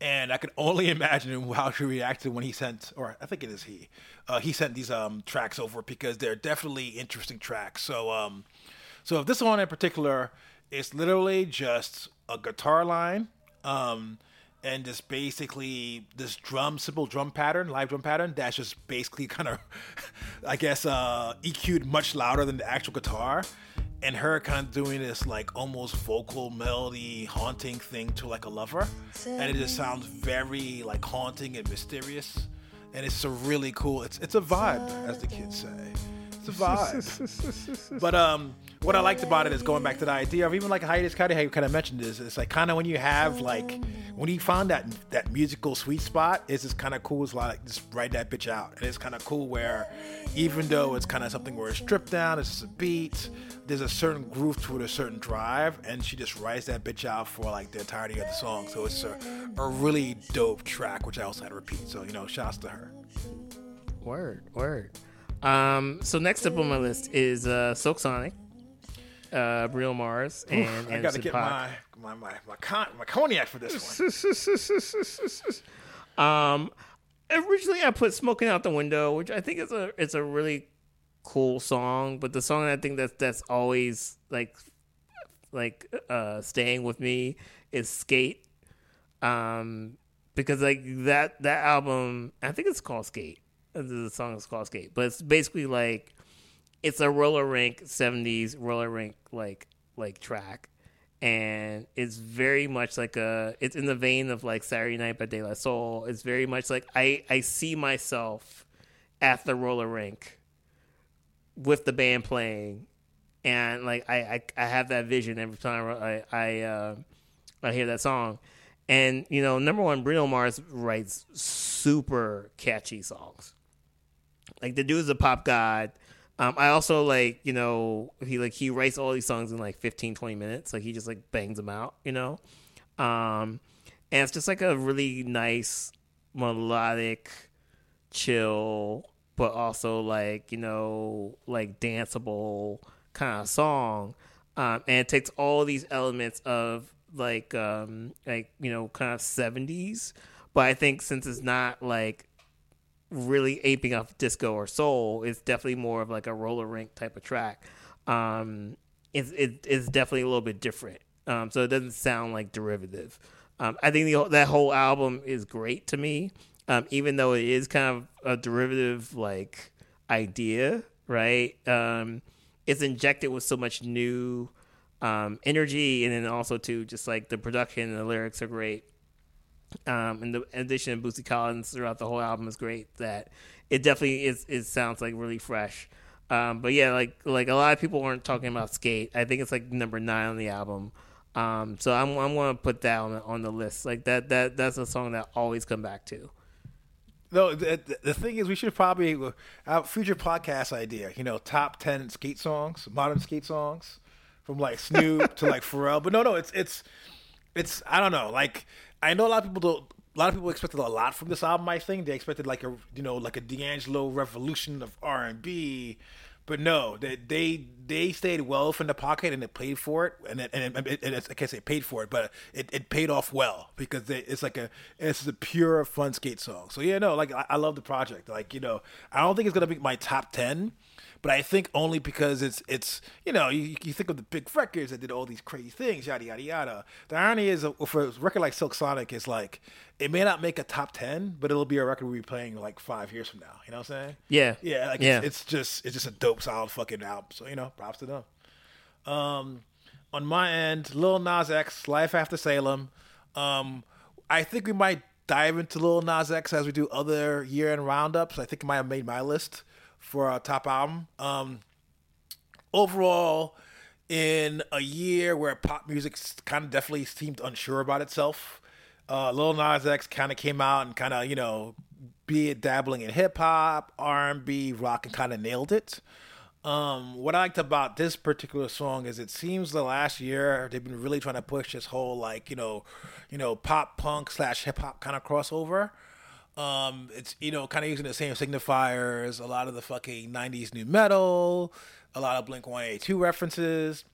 and I can only <laughs> imagine how she reacted when he sent, or I think it is he, uh, he sent these um, tracks over because they're definitely interesting tracks. So, um, so if this one in particular, it's literally just a guitar line. Um, and just basically this drum simple drum pattern live drum pattern that's just basically <laughs> kind of i guess uh eq'd much louder than the actual guitar and her kind of doing this like almost vocal melody haunting thing to like a lover. And it just sounds very like haunting and mysterious. And it's a really cool it's it's a vibe as the kids say. It's a vibe. <laughs> But um what I liked about it is going back to the idea of even like hiatus kind of how you kind of mentioned this. It's like kind of when you have like when you found that that musical sweet spot, it's just kind of cool. It's like just write that bitch out, and it's kind of cool where even though it's kind of something where it's stripped down, it's just a beat. There's a certain groove to it, a certain drive, and she just writes that bitch out for like the entirety of the song. So it's a, a really dope track, which I also had to repeat. So you know, shouts to her. Word, word. Um, so next up on my list is uh, Silk Sonic uh, Bruno Mars and Oof, I got to get my my my my, con- my cognac for this one. <laughs> um, originally I put "Smoking Out the Window," which I think is a it's a really cool song, but the song I think that's that's always like like uh staying with me is "Skate." Um, because like that that album, I think it's called "Skate." The song is called "Skate," but it's basically like it's a roller rink 70s roller rink like like track and it's very much like a it's in the vein of like Saturday Night by De La Soul. It's very much like I I see myself at the roller rink with the band playing, and like I I, I have that vision every time I I uh, I hear that song. And you know, number one, Bruno Mars writes super catchy songs. Like the dude's a pop god um, I also like, you know, he like he writes all these songs in like 15, 20 minutes. Like he just like bangs them out, you know. Um, and it's just like a really nice melodic, chill, but also like you know like danceable kind of song. Um, and it takes all these elements of like um like you know kind of 70s but i think since it's not like really aping off disco or soul. It's definitely more of like a roller rink type of track. Um, it's it, it's definitely a little bit different. Um, so it doesn't sound like derivative. Um, I think the, that whole album is great to me, um, even though it is kind of a derivative like idea, right? Um, it's injected with so much new um, energy, and then also too, just like the production and the lyrics are great um, and the addition of Bootsy Collins throughout the whole album is great. That it definitely is. It sounds like really fresh. Um, but yeah, like like a lot of people weren't talking about Skate. I think it's like number nine on the album. Um, so I'm I'm gonna put that on the, on the list. Like that that that's a song that I always come back to. No, the, the thing is, we should probably our future podcast idea. You know, top ten skate songs, modern skate songs, from like Snoop to like <laughs> Pharrell. But no, no, it's it's it's I don't know, like I know a lot of people don't. A lot of people expected a lot from this album. I think they expected like a you know like a D'Angelo revolution of R and B, but no, they they they stayed well from the pocket and they paid for it. And it, and, it, and I can't say paid for it, but it, it paid off well because they, it's like a it's a pure fun skate song. So yeah, no, like I, I love the project. Like you know, I don't think it's gonna be my top ten but I think only because it's it's you know you, you think of the big records that did all these crazy things yada yada yada. The irony is for a record like Silk Sonic is like it may not make a top ten, but it'll be a record we'll be playing like five years from now. You know what I'm saying? Yeah, yeah. Like yeah. It's, it's just it's just a dope solid fucking album. So you know, props to them. Um, on my end, Lil Nas X, Life After Salem. Um, I think we might dive into Lil Nas X as we do other year end roundups. I think it might have made my list for our top album. Um, overall, in a year where pop music kind of definitely seemed unsure about itself, Uh, Lil Nas X kind of came out and kind of you know, be it dabbling in hip hop, R and B, rock, and kind of nailed it. Um, what I liked about this particular song is it seems the last year they've been really trying to push this whole like you know, you know, pop punk slash hip hop kind of crossover. Um, it's you know kind of using the same signifiers, a lot of the fucking '90s nu metal, a lot of Blink 182 references.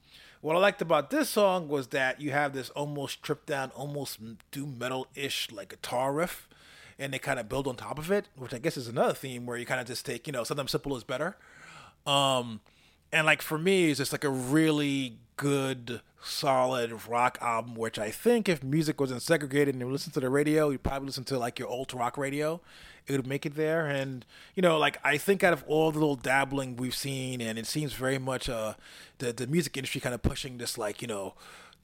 What I liked about this song was that you have this almost stripped down, almost doom metal ish like guitar riff, and they kind of build on top of it, which I guess is another theme where you kind of just take you know sometimes simple is better. Um, and like for me, it's just like a really good, solid rock album. Which I think if music wasn't segregated and you listen to the radio, you'd probably listen to like your old rock radio. It would make it there, and you know, like I think out of all the little dabbling we've seen, and it seems very much uh the the music industry kind of pushing this like you know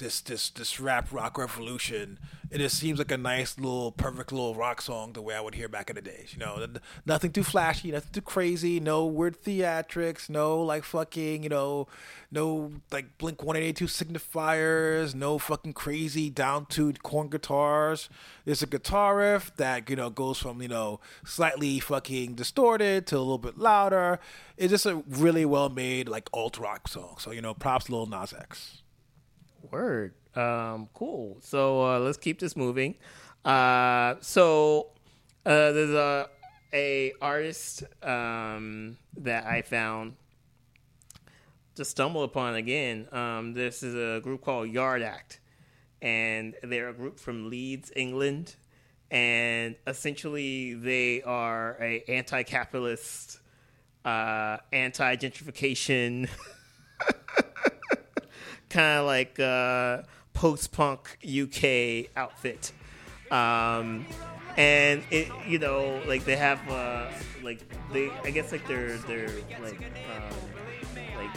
this this this rap rock revolution. It just seems like a nice little perfect little rock song the way I would hear back in the days. You know, nothing too flashy, nothing too crazy, no weird theatrics, no like fucking you know, no like Blink One Eighty Two signifiers, no fucking crazy down tuned Korn guitars. There's a guitar riff that you know goes from you know slightly fucking distorted to a little bit louder. It's just a really well made like alt rock song. So you know, props Lil Nas X. Word. Um, cool. So uh, let's keep this moving. Uh, so uh, there's a a artist um, that I found to stumble upon again. Um, this is a group called Yard Act, and they're a group from Leeds, England, and essentially they are a anti-capitalist, uh, anti-gentrification. <laughs> kind of like uh, post punk UK outfit. Um, and it, you know, like they have, uh, like they, I guess, like they're they're like um, like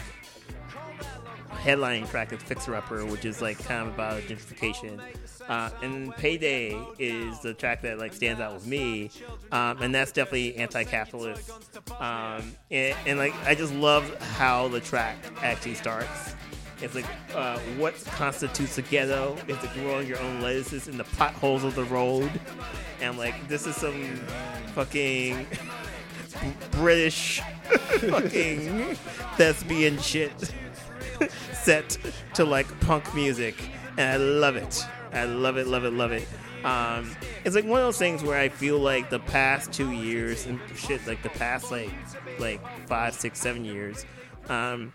headlining track is Fixer Upper, which is like kind of about gentrification. Uh, and Payday is the track that like stands out with me, um, and that's definitely anti-capitalist. Um, and, and like I just love how the track actually starts. It's like uh, what constitutes a ghetto is like growing your own lettuces in the potholes of the road. And like, this is some fucking <laughs> British fucking thespian shit <laughs> set to like punk music. And I love it. I love it, love it, love it. Um, it's like one of those things where I feel like the past two years and shit, like the past like like five, six, seven years, um,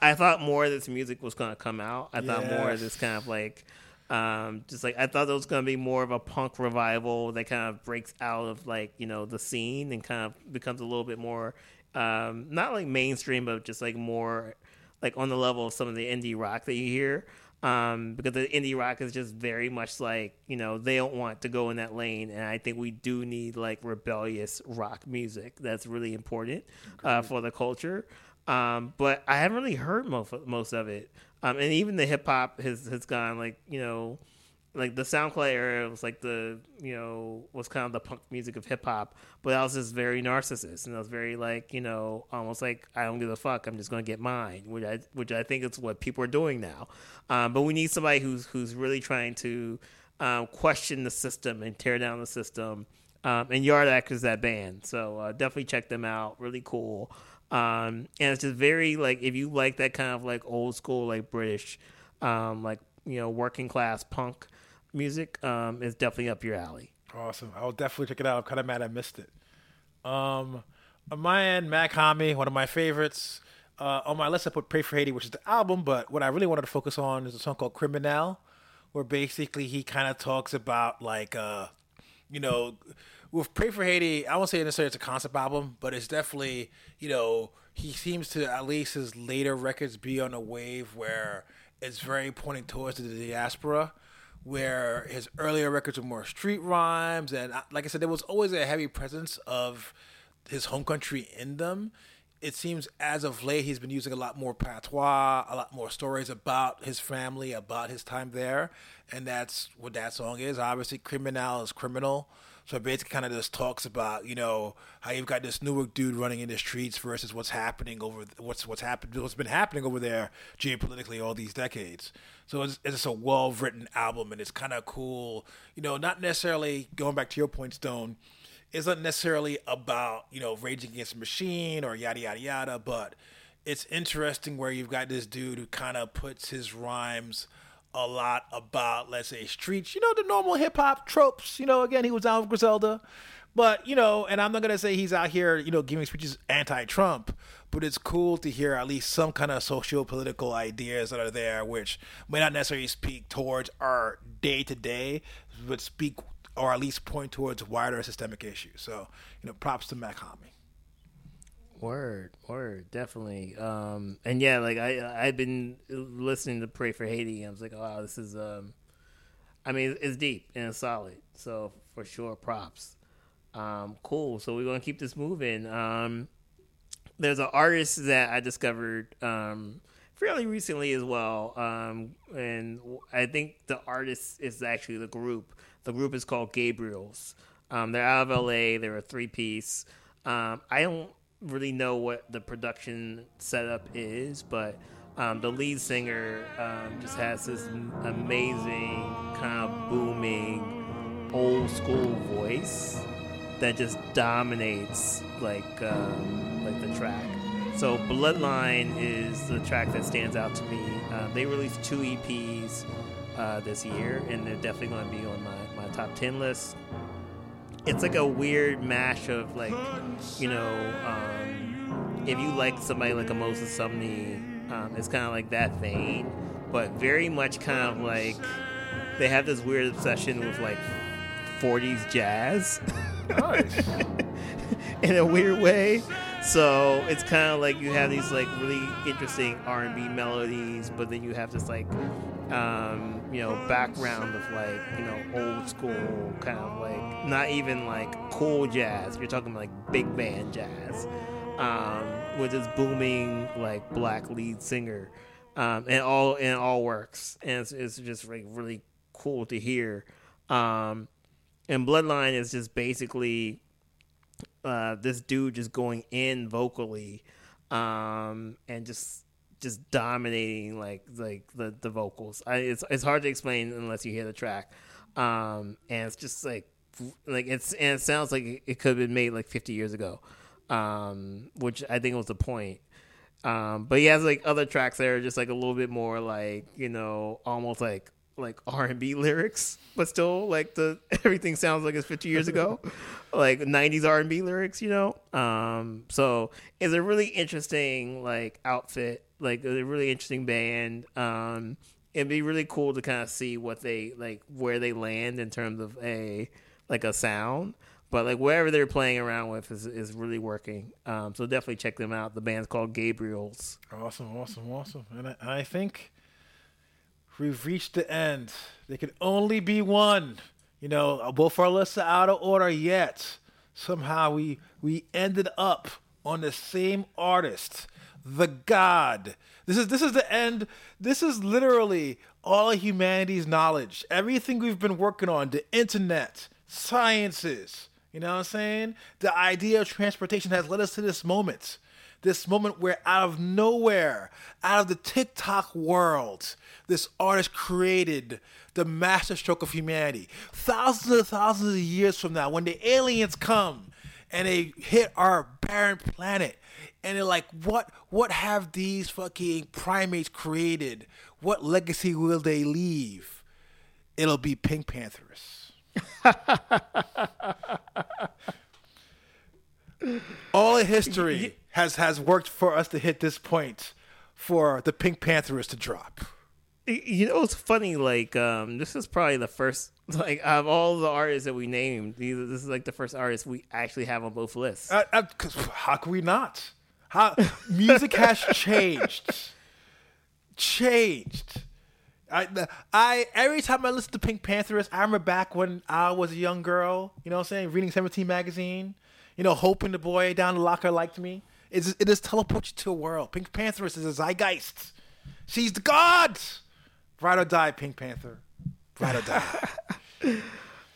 I thought more of this music was gonna come out. I thought more of this kind of like um, just like I thought it was gonna be more of a punk revival that kind of breaks out of like, you know, the scene and kind of becomes a little bit more um, not like mainstream but just like more like on the level of some of the indie rock that you hear. Um, because the indie rock is just very much like you know they don't want to go in that lane, and I think we do need like rebellious rock music that's really important uh, for the culture. Um, but I haven't really heard most most of it. Um, and even the hip hop has has gone like you know, like the SoundCloud era was like the you know was kind of the punk music of hip hop, but that was just very narcissist and that was very like you know almost like I don't give a fuck, I'm just gonna get mine, which I which I think is what people are doing now. Um, but we need somebody who's who's really trying to um, question the system and tear down the system. Um, and Yard Act is that band, so uh, definitely check them out. Really cool. Um, and it's just very like if you like that kind of like old school like British, um, like you know working class punk music, um, it's definitely up your alley. Awesome, I'll definitely check it out. I'm kind of mad I missed it. Um, on my end, Mach-Hommy, one of my favorites. Uh, on my list, I put "Pray for Haiti," which is the album, but what I really wanted to focus on is a song called "Criminal," where basically he kind of talks about like, uh, you know with Pray for Haiti, I won't say necessarily it's a concept album, but it's definitely, you know, he seems to at least his later records be on a wave where it's very pointing towards the diaspora, where his earlier records were more street rhymes, and uh, like I said, there was always a heavy presence of his home country in them. It seems as of late he's been using a lot more patois, a lot more stories about his family, about his time there, and that's what that song is. Obviously, criminal is criminal So it basically kind of just talks about you know how you've got this Newark dude running in the streets versus what's happening over what's what's happened what's been happening over there geopolitically all these decades. So it's, it's a well written album and it's kind of cool. You know, not necessarily going back to your point, Stone. Isn't necessarily about you know Rage Against Machine or yada yada yada, but it's interesting where you've got this dude who kind of puts his rhymes a lot about, let's say, streets, you know, the normal hip hop tropes. You know, again, he was down with Griselda. But, you know, and I'm not going to say he's out here, you know, giving speeches anti Trump, but it's cool to hear at least some kind of socio political ideas that are there, which may not necessarily speak towards our day to day, but speak or at least point towards wider systemic issues. So, you know, props to Mach-Hommy. Word, word, definitely. Um, and yeah, like I, I've been listening to "Pray for Haiti." I was like, oh, wow, this is, um, I mean, it's deep and it's solid. So for sure, props. Um, cool. So we're gonna keep this moving. Um, there's an artist that I discovered um, fairly recently as well, um, and I think the artist is actually the group. The group is called Gabriels. Um, they're out of LA. They're a three piece. Um, I don't really know what the production setup is, but um, the lead singer um, just has this amazing kind of booming old school voice that just dominates like um, like the track. So Bloodline is the track that stands out to me. Uh, they released two EPs uh, this year, and they're definitely going to be on my, my top ten list it's like a weird mash of like, you know, um, if you like somebody like a Moses Sumney, um, it's kind of like that vein, but very much kind of like they have this weird obsession with like 40s jazz. Nice. <laughs> In a weird way. So it's kind of like you have these like really interesting R&B melodies, but then you have this like um, you know, background of like, you know, old school kind of like not even like cool jazz. You're talking like big band jazz. Um, with this booming like black lead singer. Um, and all and all works. And it's, it's just like really cool to hear. Um, and Bloodline is just basically uh, this dude just going in vocally um, and just just dominating like like the the vocals. I, it's it's hard to explain unless you hear the track, um, and it's just like like it's and it sounds like it could have been made like 50 years ago, um, which I think was the point. Um, but he has like other tracks that are just like a little bit more like you know almost like like R and B lyrics, but still like the <laughs> everything sounds like it's 50 years ago, <laughs> like 90s R and B lyrics, you know. Um, so it's a really interesting like outfit like a really interesting band. Um, it'd be really cool to kind of see what they like where they land in terms of a like a sound. But like wherever they're playing around with is, is really working. Um, so definitely check them out. The band's called Gabriels. Awesome, awesome, awesome. And I, I think we've reached the end. There can only be one. You know, both our lists are out of order yet. Somehow we we ended up on the same artist the God. This is this is the end. This is literally all of humanity's knowledge. Everything we've been working on, the internet, sciences, you know what I'm saying? The idea of transportation has led us to this moment. This moment where out of nowhere, out of the TikTok world, this artist created the masterstroke of humanity. Thousands and thousands of years from now, when the aliens come and they hit our barren planet, and they're like, what what have these fucking primates created? What legacy will they leave? It'll be PinkPantheress. <laughs> All of history has has worked for us to hit this point for the PinkPantheress to drop. You know, it's funny. Like, um, this is probably the first. <laughs> Like, of all the artists that we named, this is like the first artist we actually have on both lists. Uh, uh, how can we not? How music has <laughs> changed. Changed. I, I every time I listen to PinkPantheress, I remember back when I was a young girl, you know what I'm saying, reading 17 magazine, you know, hoping the boy down the locker liked me. It's, it just teleports you to a world. PinkPantheress is a zeitgeist. She's the god. Ride or die, Pink Panther. Ride or die. <laughs>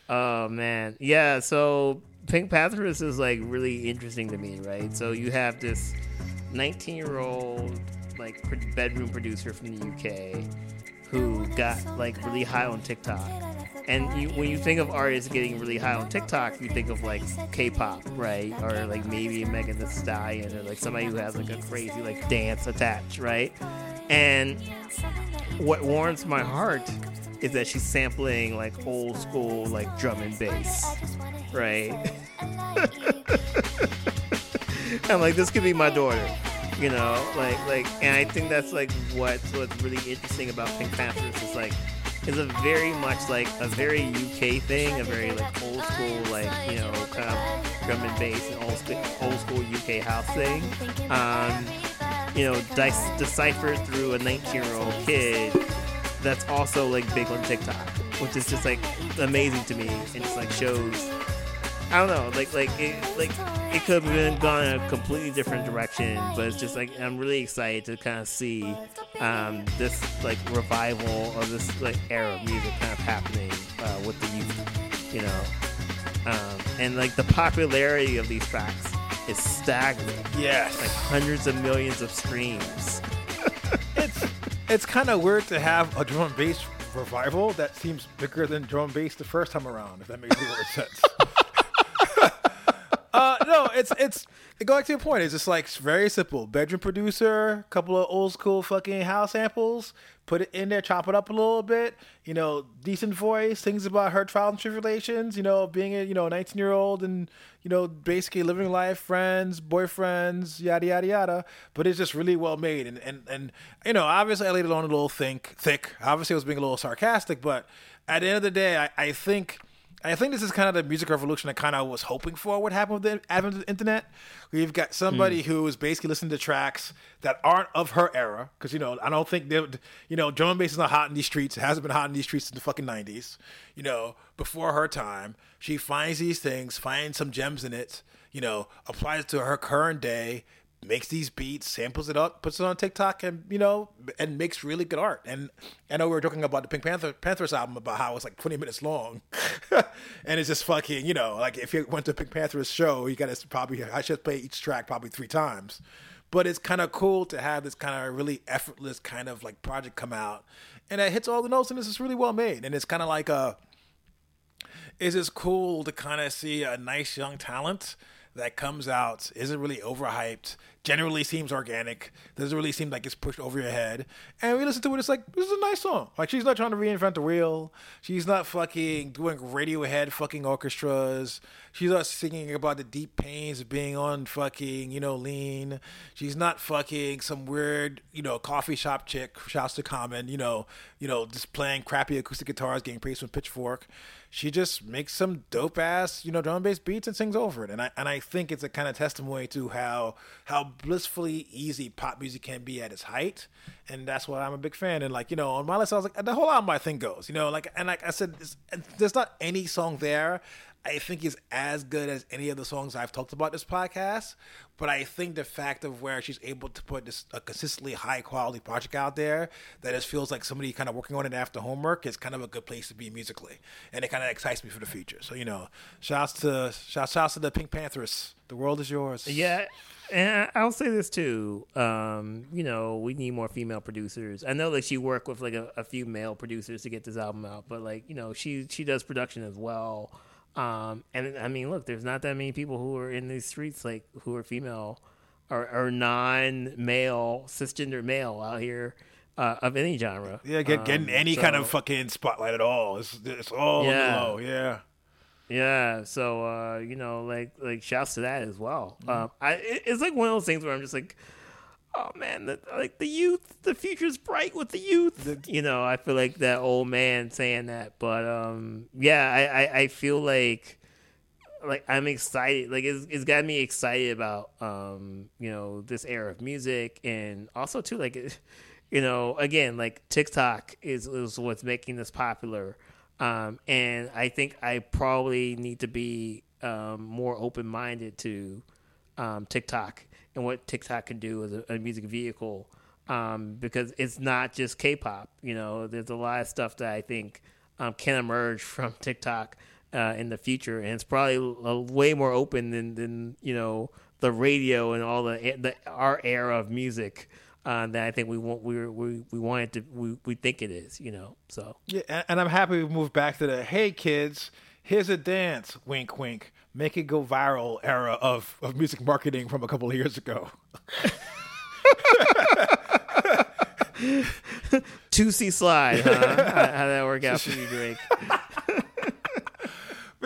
Oh man, yeah. So PinkPantheress is like really interesting to me, right? So you have this 19 year old like bedroom producer from the UK who got like really high on TikTok. And you, when you think of artists getting really high on TikTok, you think of like K-pop, right? Or like maybe Megan Thee Stallion, or like somebody who has like a crazy like dance attached, right? And what warms my heart is that she's sampling like old school like drum and bass, right? <laughs> I'm like, this could be my daughter you know like like and i think that's like what's what's really interesting about PinkPantheress is like it's a very much like a very uk thing a very like old school like you know kind of drum and bass and old school old school uk house thing. Um you know de- deciphered through a 19 year old kid that's also like big on tiktok which is just like amazing to me and just like shows I don't know, like like it like it could have been gone in a completely different direction, but it's just like I'm really excited to kind of see um, this like revival of this like era of music kind of happening uh, with the youth, you know, um, and like the popularity of these tracks is staggering. Yes, like hundreds of millions of streams. <laughs> it's it's kind of weird to have a drum and bass revival that seems bigger than drum and bass the first time around. If that makes any sense. <laughs> <laughs> no, it's it's going to your point. It's just like very simple. Bedroom producer, couple of old school fucking house samples. Put it in there, chop it up a little bit. You know, decent voice, things about her trials and tribulations. You know, being a you know 19 year old and you know basically living life, friends, boyfriends, yada yada yada. But it's just really well made and and and you know obviously I laid it on a little think thick. Obviously I was being a little sarcastic, but at the end of the day, I, I think I think this is kind of the music revolution I kind of was hoping for would happen with the advent of the internet. We've got somebody mm. who is basically listening to tracks that aren't of her era, because you know I don't think they, you know, drum and bass is not hot in these streets. It hasn't been hot in these streets since the fucking nineties. You know, before her time, she finds these things, finds some gems in it. You know, applies it to her current day, makes these beats, samples it up, puts it on TikTok, and you know, and makes really good art. And I know we were talking about the Pink Panther Panthers album about how it's like 20 minutes long, <laughs> and it's just fucking, you know, like if you went to PinkPantheress show, you got to probably I should play each track probably three times. But it's kind of cool to have this kind of really effortless kind of like project come out, and it hits all the notes, and it's just really well made, and it's kind of like a. It's just cool to kind of see a nice young talent that comes out isn't really overhyped, generally seems organic, doesn't really seem like it's pushed over your head. And we listen to it, it's like, this is a nice song. Like, she's not trying to reinvent the wheel. She's not fucking doing Radiohead fucking orchestras. She's not singing about the deep pains of being on fucking, you know, lean. She's not fucking some weird, you know, coffee shop chick, shouts to Common, you know, you know, just playing crappy acoustic guitars, getting praised from Pitchfork she just makes some dope ass, you know, drum based beats and sings over it. And I and I think it's a kind of testimony to how how blissfully easy pop music can be at its height. And that's why I'm a big fan. And like, you know, on my list I was like the whole album I think goes, you know, like and like I said, there's not any song there I think is as good as any of the songs I've talked about this podcast. But I think the fact of where she's able to put this a consistently high quality project out there that just feels like somebody kind of working on it after homework is kind of a good place to be musically, and it kind of excites me for the future. So you know, shouts to shouts, shouts to the PinkPantheress. The world is yours. Yeah. And I'll say this too. Um, you know, we need more female producers. I know that she worked with like a, a few male producers to get this album out, but like you know, she she does production as well. Um, and I mean, look, there's not that many people who are in these streets like who are female or, or non-male, cisgender male out here uh, of any genre. Yeah, get, getting um, any so, kind of fucking spotlight at all. It's it's all yeah. low. Yeah. Yeah, so uh, you know, like like shouts to that as well. Mm-hmm. Um, I it, it's like one of those things where I'm just like, oh man, the, like the youth, the future's bright with the youth. You know, I feel like that old man saying that, but um, yeah, I, I, I feel like like I'm excited. Like it's, it's got me excited about um, you know, this era of music, and also too like, <laughs> you know, again, like TikTok is is what's making this popular. Um, and I think I probably need to be um, more open minded to um, TikTok and what TikTok can do as a, a music vehicle. Um, because it's not just K-pop. You know, there's a lot of stuff that I think um, can emerge <laughs> from TikTok uh, in the future, and it's probably way more open than than you know the radio and all the the our era of music. Uh, that I think we want we we we want it to we, we think it is, you know. So yeah, and, and I'm happy we moved back to the hey kids, here's a dance, wink wink, make it go viral era of of music marketing from a couple of years ago. <laughs> Toosie Slide, huh? how, how that work out for you, Drake? <laughs>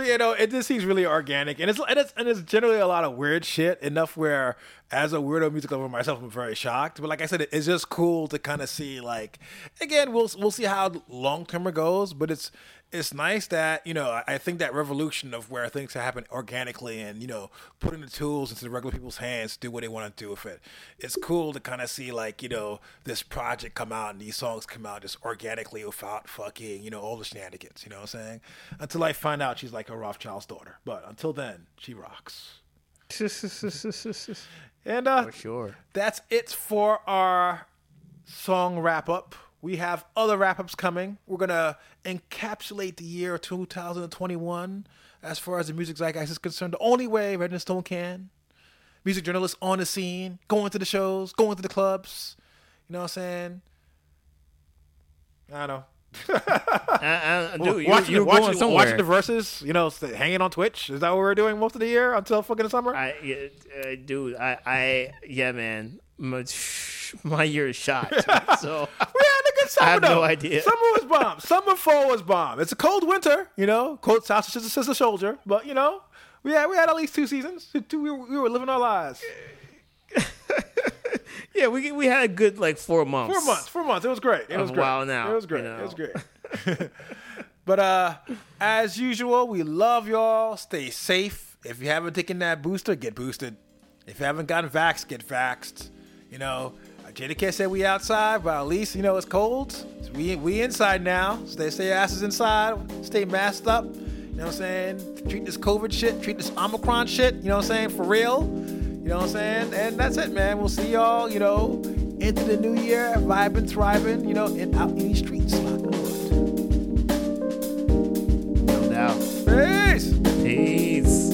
But you know, it just seems really organic, and it's and it's and it's generally a lot of weird shit. Enough where, as a weirdo music lover myself, I'm very shocked. But like I said, it's just cool to kind of see. Like, again, we'll we'll see how long term it goes. But it's it's nice that you know I think that revolution of where things happen organically and you know putting the tools into the regular people's hands to do what they want to do with it. It's cool to kind of see like you know this project come out and these songs come out just organically without fucking you know all the shenanigans. You know what I'm saying? Until I find out she's like a Rothschild's daughter, but until then she rocks. <laughs> and uh, for sure, that's it for our song wrap up. We have other wrap ups coming. We're going to encapsulate the year 2021 as far as the music zeitgeist is concerned. The only way Red and Stone can. Music journalists on the scene, going to the shows, going to the clubs. You know what I'm saying? I don't know. <laughs> I, I, dude, watching, you, watching, watching, watching the Verzuz, you know, hanging on Twitch. Is that what we're doing most of the year until fucking the summer? I, uh, dude, I, I, yeah, man, my, year is shot. <laughs> So we had a good summer. I have though. no idea. Summer was bomb. summer fall was bomb. It's a cold winter, you know. Cold south sister sister soldier, but you know, we had we had at least two seasons. We, were, we were living our lives. <laughs> yeah, we we had a good like four months. Four months. Four months. It was great. It was great. Wow, now it was great. You know. It was great. <laughs> but uh, as usual, we love y'all. Stay safe. If you haven't taken that booster, get boosted. If you haven't gotten vaxxed, get vaxxed. You know, JDK said we outside, but at least you know it's cold. So we we inside now. Stay stay asses inside. Stay masked up. You know what I'm saying? Treat this COVID shit. Treat this Omicron shit. You know what I'm saying? For real. You know what I'm saying? And that's it, man. We'll see y'all. You know, into the new year, vibing, thriving. You know, in out in these streets. No doubt. Peace. Peace.